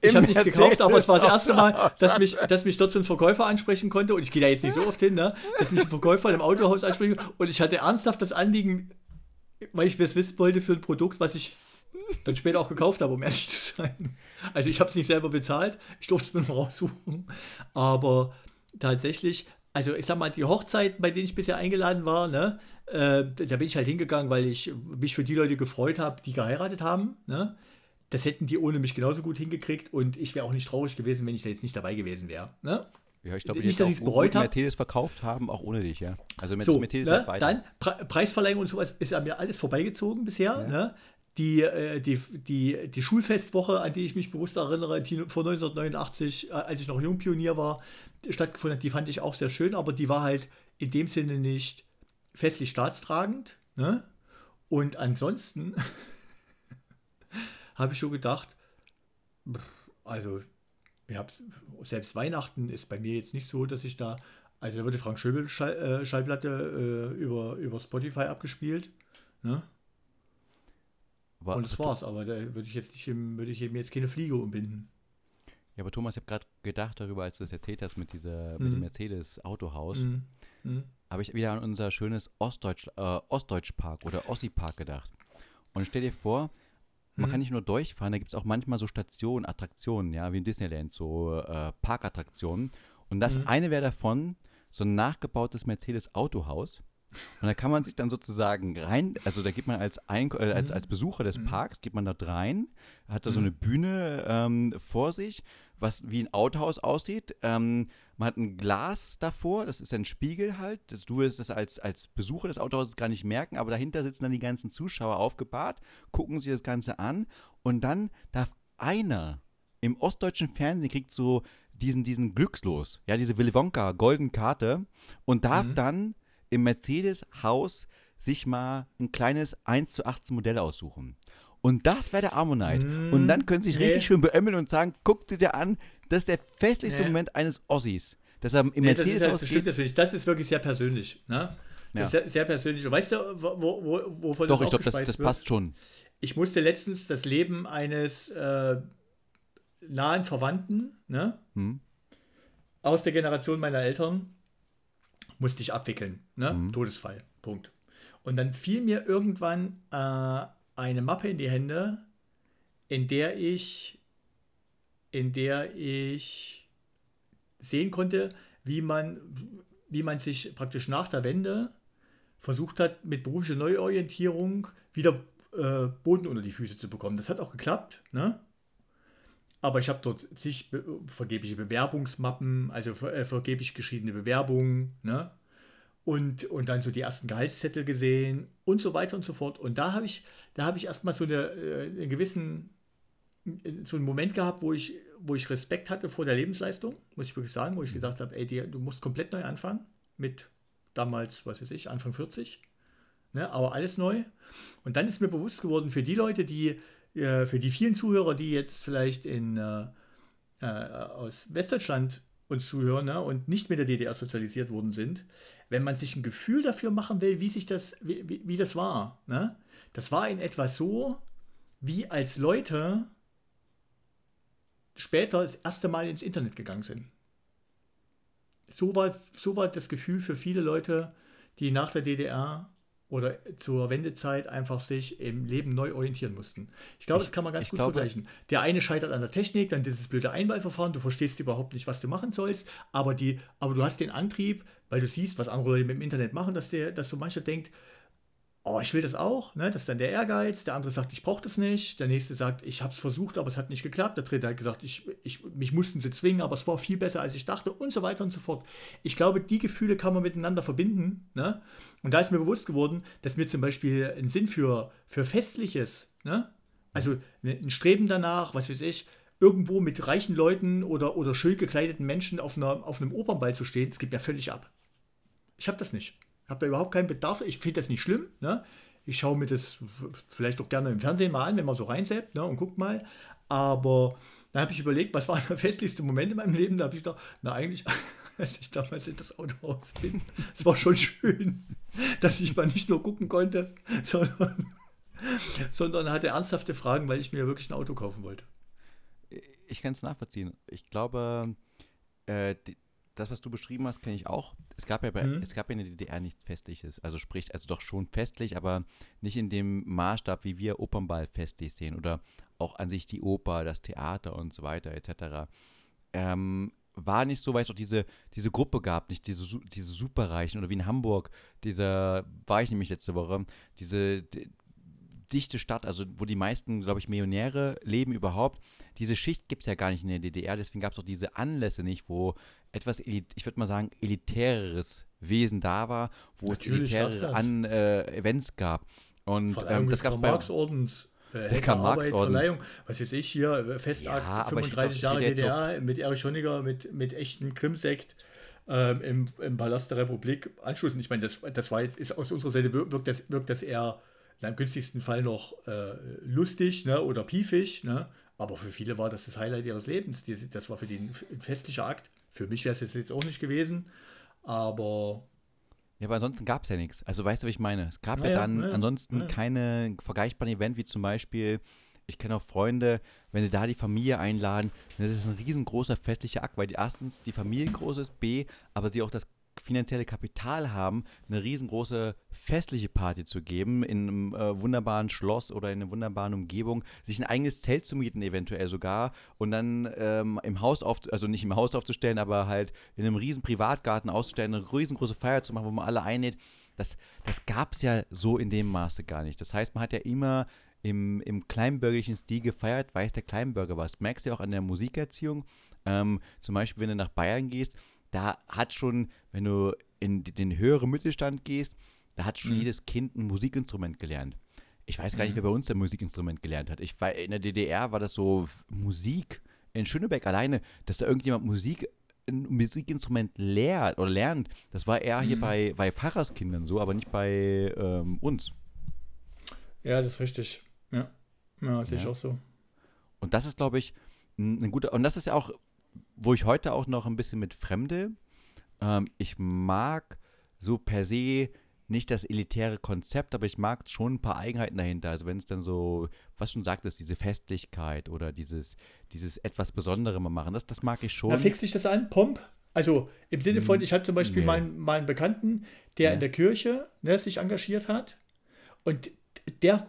Ich habe nicht gekauft, aber es war das erste Mal, dass mich, dass mich dort so ein Verkäufer ansprechen konnte. Und ich gehe da jetzt nicht so oft hin, ne? dass mich ein Verkäufer im Autohaus ansprechen Und ich hatte ernsthaft das Anliegen, weil ich es wissen wollte für ein Produkt, was ich dann später auch gekauft habe, um ehrlich zu sein. Also ich habe es nicht selber bezahlt, ich durfte es mir noch raussuchen. Aber tatsächlich also ich sag mal, die Hochzeiten, bei denen ich bisher eingeladen war, ne, äh, da bin ich halt hingegangen, weil ich mich für die Leute gefreut habe, die geheiratet haben. Ne? Das hätten die ohne mich genauso gut hingekriegt und ich wäre auch nicht traurig gewesen, wenn ich da jetzt nicht dabei gewesen wäre. Ne? Ja, ich glaube, nicht, dass ich es bereut habe. Mercedes verkauft haben, auch ohne dich, ja. Also so, Mercedes ne? Dann Pre Preisverleihung und sowas ist an mir alles vorbeigezogen bisher. Ja. Ne? Die, äh, die, die, die Schulfestwoche, an die ich mich bewusst erinnere, die vor 1989, äh, als ich noch Jungpionier war, stattgefunden hat, die fand ich auch sehr schön, aber die war halt in dem Sinne nicht festlich staatstragend. Ne? Und ansonsten habe ich schon gedacht, also hab, selbst Weihnachten ist bei mir jetzt nicht so, dass ich da, also da wird die Frank Schöbel Schall, äh, Schallplatte äh, über, über Spotify abgespielt. Ne? Aber, Und das war's, aber da würde ich jetzt nicht, würde ich eben jetzt keine Fliege umbinden. Ja, aber Thomas, ich habe gerade gedacht darüber, als du das erzählt hast mit, dieser, mhm. mit dem Mercedes-Autohaus, mhm. mhm. habe ich wieder an unser schönes Ostdeutsch, äh, Ostdeutschpark oder Ossi-Park gedacht. Und stell dir vor, man mhm. kann nicht nur durchfahren, da gibt es auch manchmal so Stationen, Attraktionen, ja, wie in Disneyland, so äh, Parkattraktionen. Und das mhm. eine wäre davon, so ein nachgebautes Mercedes-Autohaus. Und da kann man sich dann sozusagen rein, also da geht man als, Ein äh, als, Mhm. als Besucher des Mhm. Parks, geht man dort rein, hat da so Mhm. eine Bühne ähm, vor sich, was wie ein Autohaus aussieht. Ähm, man hat ein Glas davor, das ist ein Spiegel halt. Das, du wirst das als, als Besucher des Autohauses gar nicht merken, aber dahinter sitzen dann die ganzen Zuschauer aufgebahrt, gucken sich das Ganze an und dann darf einer im ostdeutschen Fernsehen kriegt so diesen, diesen Glückslos, ja, diese Willy Wonka Golden Karte und darf Mhm. dann im Mercedes-Haus sich mal ein kleines 1 zu 18 Modell aussuchen. Und das wäre der Ammonite. Und dann können sie sich Nee. richtig schön beömmeln und sagen, guck dir an, das ist der festlichste Nee. Moment eines Ossis. Dass er im Nee, das ist Mercedes halt, das stimmt geht. natürlich. Das ist wirklich sehr persönlich. Ne? Das Ja. ist sehr, sehr persönlich. Und weißt du, wo, wo, wo- wovon Doch, das ich glaube, das, das passt schon. Ich musste letztens das Leben eines äh, nahen Verwandten ne, Hm? aus der Generation meiner Eltern musste ich abwickeln. Ne? Mhm. Todesfall. Punkt. Und dann fiel mir irgendwann äh, eine Mappe in die Hände, in der ich, in der ich sehen konnte, wie man, wie man sich praktisch nach der Wende versucht hat, mit beruflicher Neuorientierung wieder äh, Boden unter die Füße zu bekommen. Das hat auch geklappt, ne? Aber ich habe dort zig vergebliche Bewerbungsmappen, also ver äh, vergeblich geschriebene Bewerbungen, ne? Und, und dann so die ersten Gehaltszettel gesehen und so weiter und so fort. Und da habe ich, da habe ich erstmal so eine, äh, einen gewissen, so einen Moment gehabt, wo ich, wo ich Respekt hatte vor der Lebensleistung, muss ich wirklich sagen, wo ich gesagt habe, ey, dir, du musst komplett neu anfangen mit damals, was weiß ich, Anfang 40. Ne, aber alles neu. Und dann ist mir bewusst geworden, für die Leute, die, äh, für die vielen Zuhörer, die jetzt vielleicht in, äh, äh, aus Westdeutschland uns zuhören ne, und nicht mit der DDR sozialisiert worden sind, wenn man sich ein Gefühl dafür machen will, wie sich das, wie, wie, wie das war. Ne? Das war in etwa so, wie als Leute später das erste Mal ins Internet gegangen sind. So war, so war das Gefühl für viele Leute, die nach der DDR oder zur Wendezeit einfach sich im Leben neu orientieren mussten. Ich glaube, Ich- das kann man ganz gut glaube- vergleichen. Der eine scheitert an der Technik, dann dieses blöde Einwahlverfahren, du verstehst überhaupt nicht, was du machen sollst, aber, die, aber du hast den Antrieb, weil du siehst, was andere Leute mit dem Internet machen, dass, der, dass so mancher denkt, oh, ich will das auch, ne? das ist dann der Ehrgeiz, der andere sagt, ich brauche das nicht, der nächste sagt, ich habe es versucht, aber es hat nicht geklappt, der dritte hat gesagt, ich, ich, mich mussten sie zwingen, aber es war viel besser, als ich dachte und so weiter und so fort. Ich glaube, die Gefühle kann man miteinander verbinden ne? und da ist mir bewusst geworden, dass mir zum Beispiel ein Sinn für, für Festliches, ne? also ein Streben danach, was weiß ich, irgendwo mit reichen Leuten oder, oder schön gekleideten Menschen auf, einer, auf einem Opernball zu stehen, das geht mir völlig ab. Ich habe das nicht. Habe da überhaupt keinen Bedarf. Ich finde das nicht schlimm. Ne? Ich schaue mir das vielleicht auch gerne im Fernsehen mal an, wenn man so reinseppt ne, und guckt mal. Aber dann habe ich überlegt, was war der festlichste Moment in meinem Leben? Da habe ich gedacht, na eigentlich, als ich damals in das Autohaus bin, es war schon schön, dass ich mal nicht nur gucken konnte, sondern, sondern hatte ernsthafte Fragen, weil ich mir wirklich ein Auto kaufen wollte. Ich kann es nachvollziehen. Ich glaube, äh, die, das, was du beschrieben hast, kenne ich auch. Es gab ja bei, Mhm. es gab in der DDR nichts Festliches. Also sprich, also doch schon festlich, aber nicht in dem Maßstab, wie wir Opernball festlich sehen oder auch an sich die Oper, das Theater und so weiter etc. Ähm, war nicht so, weil es auch diese, diese Gruppe gab, nicht diese, diese Superreichen oder wie in Hamburg, dieser, war ich nämlich letzte Woche, diese di- dichte Stadt, also wo die meisten, glaube ich, Millionäre leben überhaupt. Diese Schicht gibt es ja gar nicht in der DDR, deswegen gab es auch diese Anlässe nicht, wo etwas, ich würde mal sagen, elitäreres Wesen da war, wo Natürlich es gab's elitäre das. An, äh, Events gab. Und ähm, das gab es bei Karl-Marx-Ordens, äh, Karl-Marx-Orden. Arbeit, Verleihung, was weiß ich hier, äh, Festakt, Ja, aber ich 35 glaub, Jahre DDR mit Erich Honecker, mit, mit echtem Krimsekt ähm, im, im Palast der Republik anschließen. Ich meine, das, das war jetzt, ist aus unserer Seite wir- wirkt das, wirkt das eher in einem günstigsten Fall noch äh, lustig ne, oder piefig, ne? Aber für viele war das das Highlight ihres Lebens. Das war für die ein, festlicher Akt. Für mich wäre es jetzt auch nicht gewesen, aber Ja, aber ansonsten gab es ja nichts. Also weißt du, was ich meine? Es gab ja, Ja, ja, dann ja, ansonsten ja. keine vergleichbaren Event, wie zum Beispiel, ich kenne auch Freunde, wenn sie da die Familie einladen, das ist ein riesengroßer festlicher Akt, weil die erstens die Familie groß ist, B, aber sie auch das finanzielle Kapital haben, eine riesengroße festliche Party zu geben, in einem äh, wunderbaren Schloss oder in einer wunderbaren Umgebung, sich ein eigenes Zelt zu mieten, eventuell sogar, und dann ähm, im Haus auf, also nicht im Haus aufzustellen, aber halt in einem riesen Privatgarten auszustellen, eine riesengroße Feier zu machen, wo man alle einlädt. das, das gab es ja so in dem Maße gar nicht. Das heißt, man hat ja immer im, im kleinbürgerlichen Stil gefeiert, weiß der Kleinbürger was. Merkst du ja auch an der Musikerziehung. Ähm, zum Beispiel, wenn du nach Bayern gehst, da hat schon, wenn du in den höheren Mittelstand gehst, da hat schon mhm. jedes Kind ein Musikinstrument gelernt. Ich weiß gar nicht, mhm. wer bei uns ein Musikinstrument gelernt hat. Ich war, in der DDR war das so Musik. In Schöneberg alleine, dass da irgendjemand Musik ein Musikinstrument lehrt oder lernt, das war eher mhm. hier bei, bei Pfarrerskindern so, aber nicht bei ähm, uns. Ja, das ist richtig. Ja, ja das ja. ist auch so. Und das ist, glaube ich, ein, ein guter, und das ist ja auch, wo ich heute auch noch ein bisschen mit Fremde, ähm, ich mag so per se nicht das elitäre Konzept, aber ich mag schon ein paar Eigenheiten dahinter. Also wenn es dann so, was schon sagt, ist diese Festlichkeit oder dieses, dieses etwas Besondere mal machen, das, das mag ich schon. Da fixt dich das an, Pomp? Also im Sinne von, hm, ich hatte zum Beispiel nee. meinen, meinen Bekannten, der ja. in der Kirche ne, sich engagiert hat und der,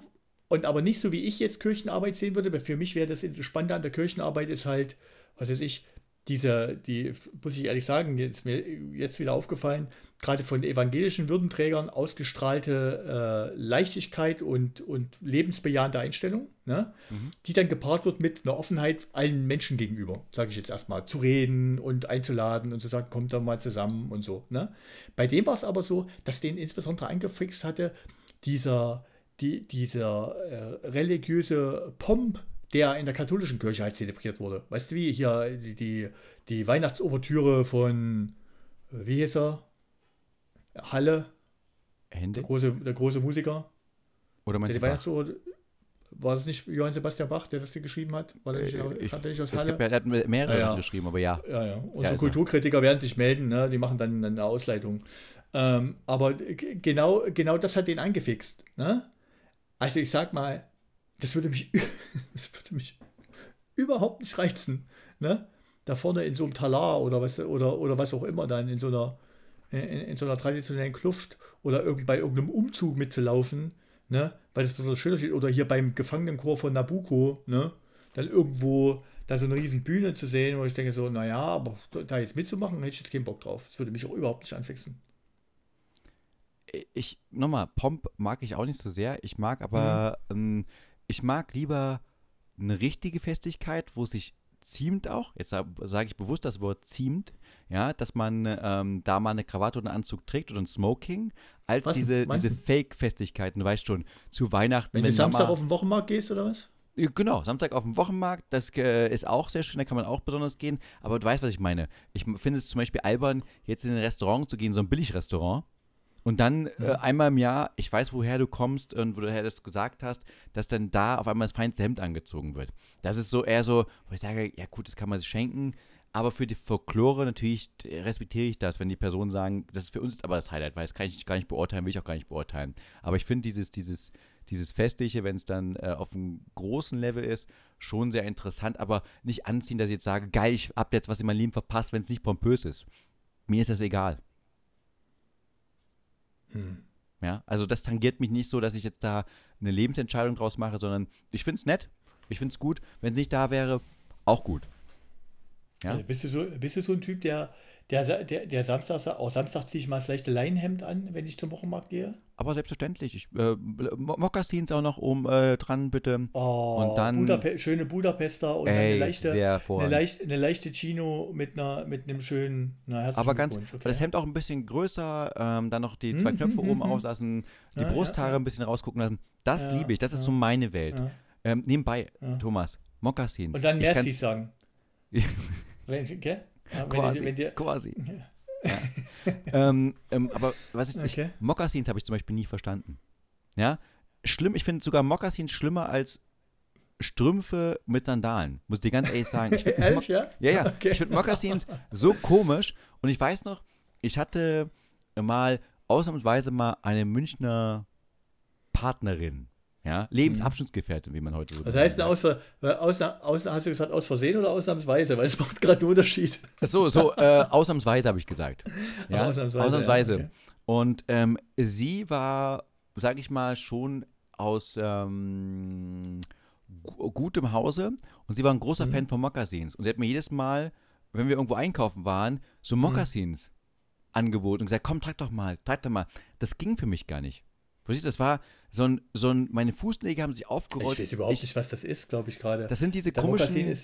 und aber nicht so wie ich jetzt Kirchenarbeit sehen würde, weil für mich wäre das Spannende an der Kirchenarbeit ist halt, was weiß ich, diese, die, muss ich ehrlich sagen, jetzt mir jetzt wieder aufgefallen, gerade von evangelischen Würdenträgern ausgestrahlte äh, Leichtigkeit und, und lebensbejahende Einstellung, ne? Mhm. die dann gepaart wird mit einer Offenheit allen Menschen gegenüber, sage ich jetzt erstmal, zu reden und einzuladen und zu sagen, kommt da mal zusammen und so. Ne? Bei dem war es aber so, dass den insbesondere angefixt hatte, dieser, die, dieser äh, religiöse Pomp, der in der katholischen Kirche halt zelebriert wurde. Weißt du wie? Hier die, die, die Weihnachtsouvertüre von, wie hieß er? Halle. Hände? Der große, der große Musiker. Oder meinst der du war das nicht Johann Sebastian Bach, der das hier geschrieben hat? War der nicht, äh, ich, der nicht aus Halle? Gibt, er hat mehrere ja, ja. geschrieben, aber ja. Ja, ja. Unsere ja, Kulturkritiker werden sich melden, ne? die machen dann eine Ausleitung. Ähm, aber genau, genau das hat den angefixt. Ne? Also ich sag mal, das würde mich, das würde mich überhaupt nicht reizen. Ne? Da vorne in so einem Talar oder was, oder, oder was auch immer dann, in so einer in, in, so einer traditionellen Kluft oder irgend, bei irgendeinem Umzug mitzulaufen, ne? weil das besonders schön aussieht. Oder hier beim Gefangenenchor von Nabucco, ne? dann irgendwo da so eine riesen Bühne zu sehen, wo ich denke so, naja, aber da jetzt mitzumachen, hätte ich jetzt keinen Bock drauf. Das würde mich auch überhaupt nicht anfixen. Ich, nochmal, Pomp mag ich auch nicht so sehr. Ich mag aber, mhm. ähm, ich mag lieber eine richtige Festigkeit, wo sich ziemt auch, jetzt sage ich bewusst das Wort ziemt, ja, dass man ähm, da mal eine Krawatte oder einen Anzug trägt oder ein Smoking, als was, diese, diese Fake-Festigkeiten, du weißt schon, zu Weihnachten. Wenn, wenn du Samstag auf den Wochenmarkt gehst oder was? Genau, Samstag auf dem Wochenmarkt, das äh, ist auch sehr schön, da kann man auch besonders gehen, aber du weißt, was ich meine. Ich finde es zum Beispiel albern, jetzt in ein Restaurant zu gehen, so ein Billigrestaurant, und dann äh, einmal im Jahr, ich weiß, woher du kommst und woher du das gesagt hast, dass dann da auf einmal das feinste Hemd angezogen wird. Das ist so eher so, wo ich sage, ja gut, das kann man sich schenken, aber für die Folklore natürlich respektiere ich das, wenn die Personen sagen, das ist für uns aber das Highlight, weil das kann ich gar nicht beurteilen, will ich auch gar nicht beurteilen. Aber ich finde dieses, dieses, dieses Festliche, wenn es dann äh, auf einem großen Level ist, schon sehr interessant, aber nicht anziehen, dass ich jetzt sage, geil, ich habe jetzt was in meinem Leben verpasst, wenn es nicht pompös ist. Mir ist das egal. Hm. Ja, also das tangiert mich nicht so, dass ich jetzt da eine Lebensentscheidung draus mache, sondern ich finde es nett, ich finde es gut. Wenn es nicht da wäre, auch gut. Ja? Also bist, du so, bist du so ein Typ, der, der, der, der Samstag, auch Samstag ziehe ich mal das leichte Leinenhemd an, wenn ich zum Wochenmarkt gehe? Aber selbstverständlich. Ich, äh, Mokassins auch noch oben äh, dran, bitte. Oh, und dann, Budape schöne Budapester und ey, eine, leichte, eine, leicht, eine leichte Chino mit, einer, mit einem schönen na, Aber ganz, okay. das Hemd auch ein bisschen größer, ähm, dann noch die zwei hm, Knöpfe hm, oben hm, auslassen, die ja, Brusthaare ja, ein bisschen rausgucken lassen. Das ja, liebe ich, das ist so meine Welt. Ähm, nebenbei, Thomas, Mokassins. Und dann Merci sagen. wenn, okay? Quasi, die, wenn die, quasi. Ja. ähm, ähm, aber was ist okay. Mokassins habe ich zum Beispiel nie verstanden. Ja, schlimm, ich finde sogar Mokassins schlimmer als Strümpfe mit Sandalen, muss ich dir ganz ehrlich sagen. Ich ehrlich, ja? Ja, ja. Okay. Ich finde Mokassins so komisch und ich weiß noch, ich hatte mal ausnahmsweise mal eine Münchner Partnerin. Ja, Lebensabschnittsgefährtin, wie man heute so Das heißt, außer, außer, außer, hast du gesagt aus Versehen oder ausnahmsweise? Weil es macht gerade einen Unterschied. So, so äh, ausnahmsweise habe ich gesagt. Ja, ausnahmsweise. ausnahmsweise. Ja, okay. Und ähm, sie war, sage ich mal, schon aus ähm, gutem Hause und sie war ein großer mhm. Fan von Mokassins. Und sie hat mir jedes Mal, wenn wir irgendwo einkaufen waren, so mhm. Mokassins mhm. angeboten und gesagt, komm, trag doch mal, trag doch mal. Das ging für mich gar nicht. Verstehst du, das war so ein, so ein, meine Fußnägel haben sich aufgerollt. Ich weiß überhaupt nicht, was das ist, glaube ich gerade. Das sind diese komischen,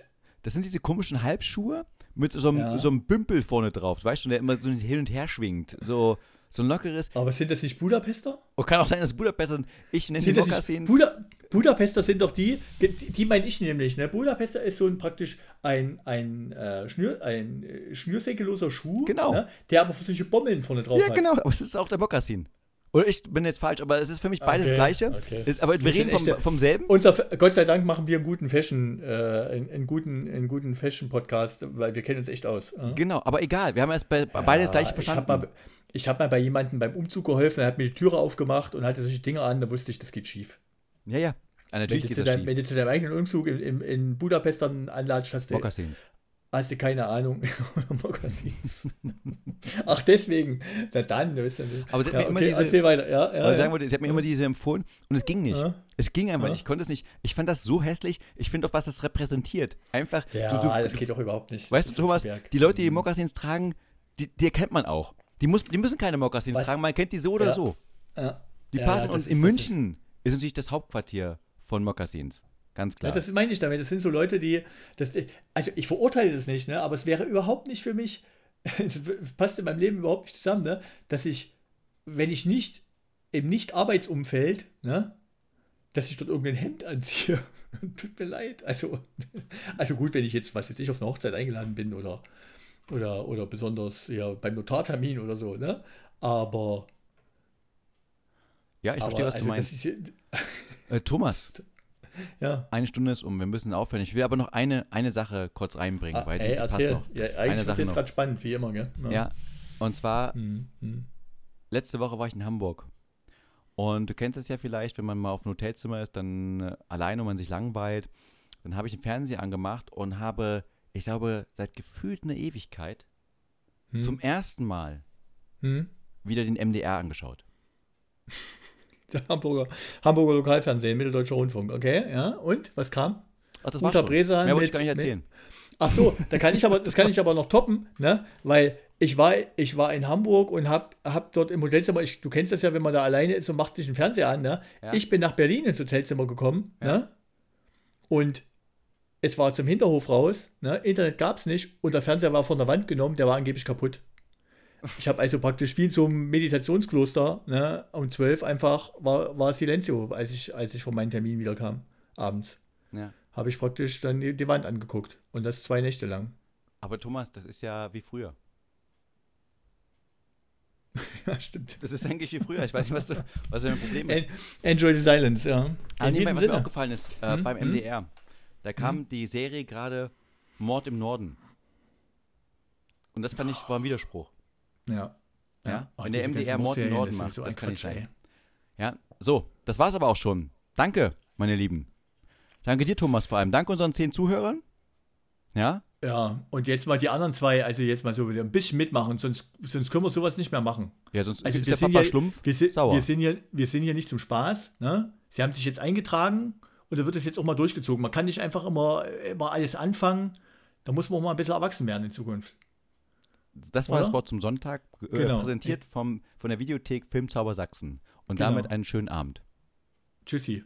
das sind diese komischen Halbschuhe mit so einem, Ja. so einem Bümpel vorne drauf, weißt du, der immer so hin und her schwingt. So, so ein lockeres. Aber sind das nicht Budapester? Und kann auch sein, dass Budapest sind. Ich nenne die Sind nicht Mokassins. Buda Budapester sind doch die, die, die meine ich nämlich. Ne? Budapester ist so ein praktisch ein, ein, äh, Schnür, ein äh, schnürsenkelloser Schuh, Genau. ne? der aber solche Bommeln vorne drauf Ja, hat. genau, aber es ist auch der Mokassin. Oder ich bin jetzt falsch, aber es ist für mich beides Okay, Gleiche. okay. Ist, aber wir, Wir reden vom, echte- vom selben. Unser, Gott sei Dank machen wir einen guten Fashion, äh, einen, einen guten, einen guten Fashion-Podcast, weil wir kennen uns echt aus. Ja? Genau, aber egal, wir haben erst bei, beide das gleiche Ich verstanden. habe mal, ich hab mal bei jemandem beim Umzug geholfen, er hat mir die Türe aufgemacht und hatte solche Dinge an, da wusste ich, das geht schief. ja, ja. Wenn natürlich du, geht zu das deinem, schief. wenn du zu deinem eigenen Umzug in, in, in Budapest dann anlatscht, hast du, Mokassins. Hast du keine Ahnung. Ach, deswegen. Na dann, du bist ja nicht. Aber sie hat ja, mir immer okay, diese- erzähl weiter. Ja, ja, sagen wollte, sie hat mir immer diese empfohlen und es ging nicht. Es ging einfach nicht. Ich konnte es nicht. Ich fand das so hässlich. Ich finde auch, was das repräsentiert. Einfach. ja, du, du, das geht doch überhaupt nicht. weißt Das du, ist Thomas, die Leute, die Mokassins tragen, die, die erkennt man auch. Die, muss, die müssen keine Mokassins tragen, man kennt die so oder so. Ja. Die passen. und in ist- München ist natürlich das Hauptquartier von Mokassins. Ganz Ja, klar. das meine ich damit. Das sind so Leute, die. Das, also, ich verurteile das nicht, ne? aber es wäre überhaupt nicht für mich. Das passt in meinem Leben überhaupt nicht zusammen, ne? dass ich, wenn ich nicht im Nicht-Arbeitsumfeld, ne? dass ich dort irgendein Hemd anziehe. Tut mir leid. Also, also gut, wenn ich jetzt, was jetzt ich auf eine Hochzeit eingeladen bin oder, oder, oder besonders ja, beim Notartermin oder so, ne? Aber. ja, ich verstehe, aber was du also, meinst. das ist, Äh, Thomas, ja. eine Stunde ist um. Wir müssen aufhören. Ich will aber noch eine, eine Sache kurz reinbringen, Ah, weil die, ey, die passt noch. Ja, eigentlich wird jetzt gerade spannend, wie immer, gell? Ja. Und zwar Hm, hm. letzte Woche war ich in Hamburg. Und du kennst es ja vielleicht, wenn man mal auf einem Hotelzimmer ist, dann äh, alleine und man sich langweilt. Dann habe ich den Fernseher angemacht und habe, ich glaube, seit gefühlt einer Ewigkeit Hm. zum ersten Mal Hm? wieder den MDR angeschaut. Der Hamburger, Hamburger Lokalfernsehen, Mitteldeutscher Rundfunk. Okay, ja. Und? Was kam? Ach, das Uta Bresan Mehr wollte ich mit- gar nicht mit- erzählen. Ach so, da kann ich aber, das kann ich aber noch toppen, ne? Weil ich war, ich war in Hamburg und hab, hab dort im Hotelzimmer, ich, du kennst das ja, wenn man da alleine ist und macht sich einen Fernseher an, ne? Ja. Ich bin nach Berlin ins Hotelzimmer gekommen, Ja. ne? Und es war zum Hinterhof raus, ne? Internet gab es nicht und der Fernseher war von der Wand genommen, der war angeblich kaputt. Ich habe also praktisch wie in so einem Meditationskloster, ne? Um 12 einfach war, war Silenzio, als ich, als ich von meinem Termin wieder kam, abends. Ja. Habe ich praktisch dann die, die Wand angeguckt. Und das zwei Nächte lang. Aber Thomas, das ist ja wie früher. Ja, stimmt. Das ist eigentlich wie früher. Ich weiß nicht, was, du, was dein Problem ist. En Enjoy the silence, ja. Ah, nee, was mir Sinne. aufgefallen ist, äh, Hm, beim hm. MDR, da kam die Serie gerade Mord im Norden. Und das fand ich, war ein Widerspruch. Ja. Ja, Ach, wenn der diese MDR ist macht, so das kann Quatsch, sein. Ja, so, das war's aber auch schon. Danke, meine Lieben. Danke dir, Thomas, vor allem. Danke unseren zehn Zuhörern. Ja, Ja, und jetzt mal die anderen zwei, also jetzt mal so wieder ein bisschen mitmachen, sonst, sonst können wir sowas nicht mehr machen. ja sonst Also ist wir der sind Papa ja, Schlumpf wir sind, sauer. Wir sind, hier, wir sind hier nicht zum Spaß. Ne? Sie haben sich jetzt eingetragen und da wird es jetzt auch mal durchgezogen. Man kann nicht einfach immer, immer alles anfangen. Da muss man auch mal ein bisschen erwachsen werden in Zukunft. Das war oder? das Wort zum Sonntag, äh, Genau. präsentiert vom, von der Videothek Filmzauber Sachsen. Und Genau. damit einen schönen Abend. Tschüssi.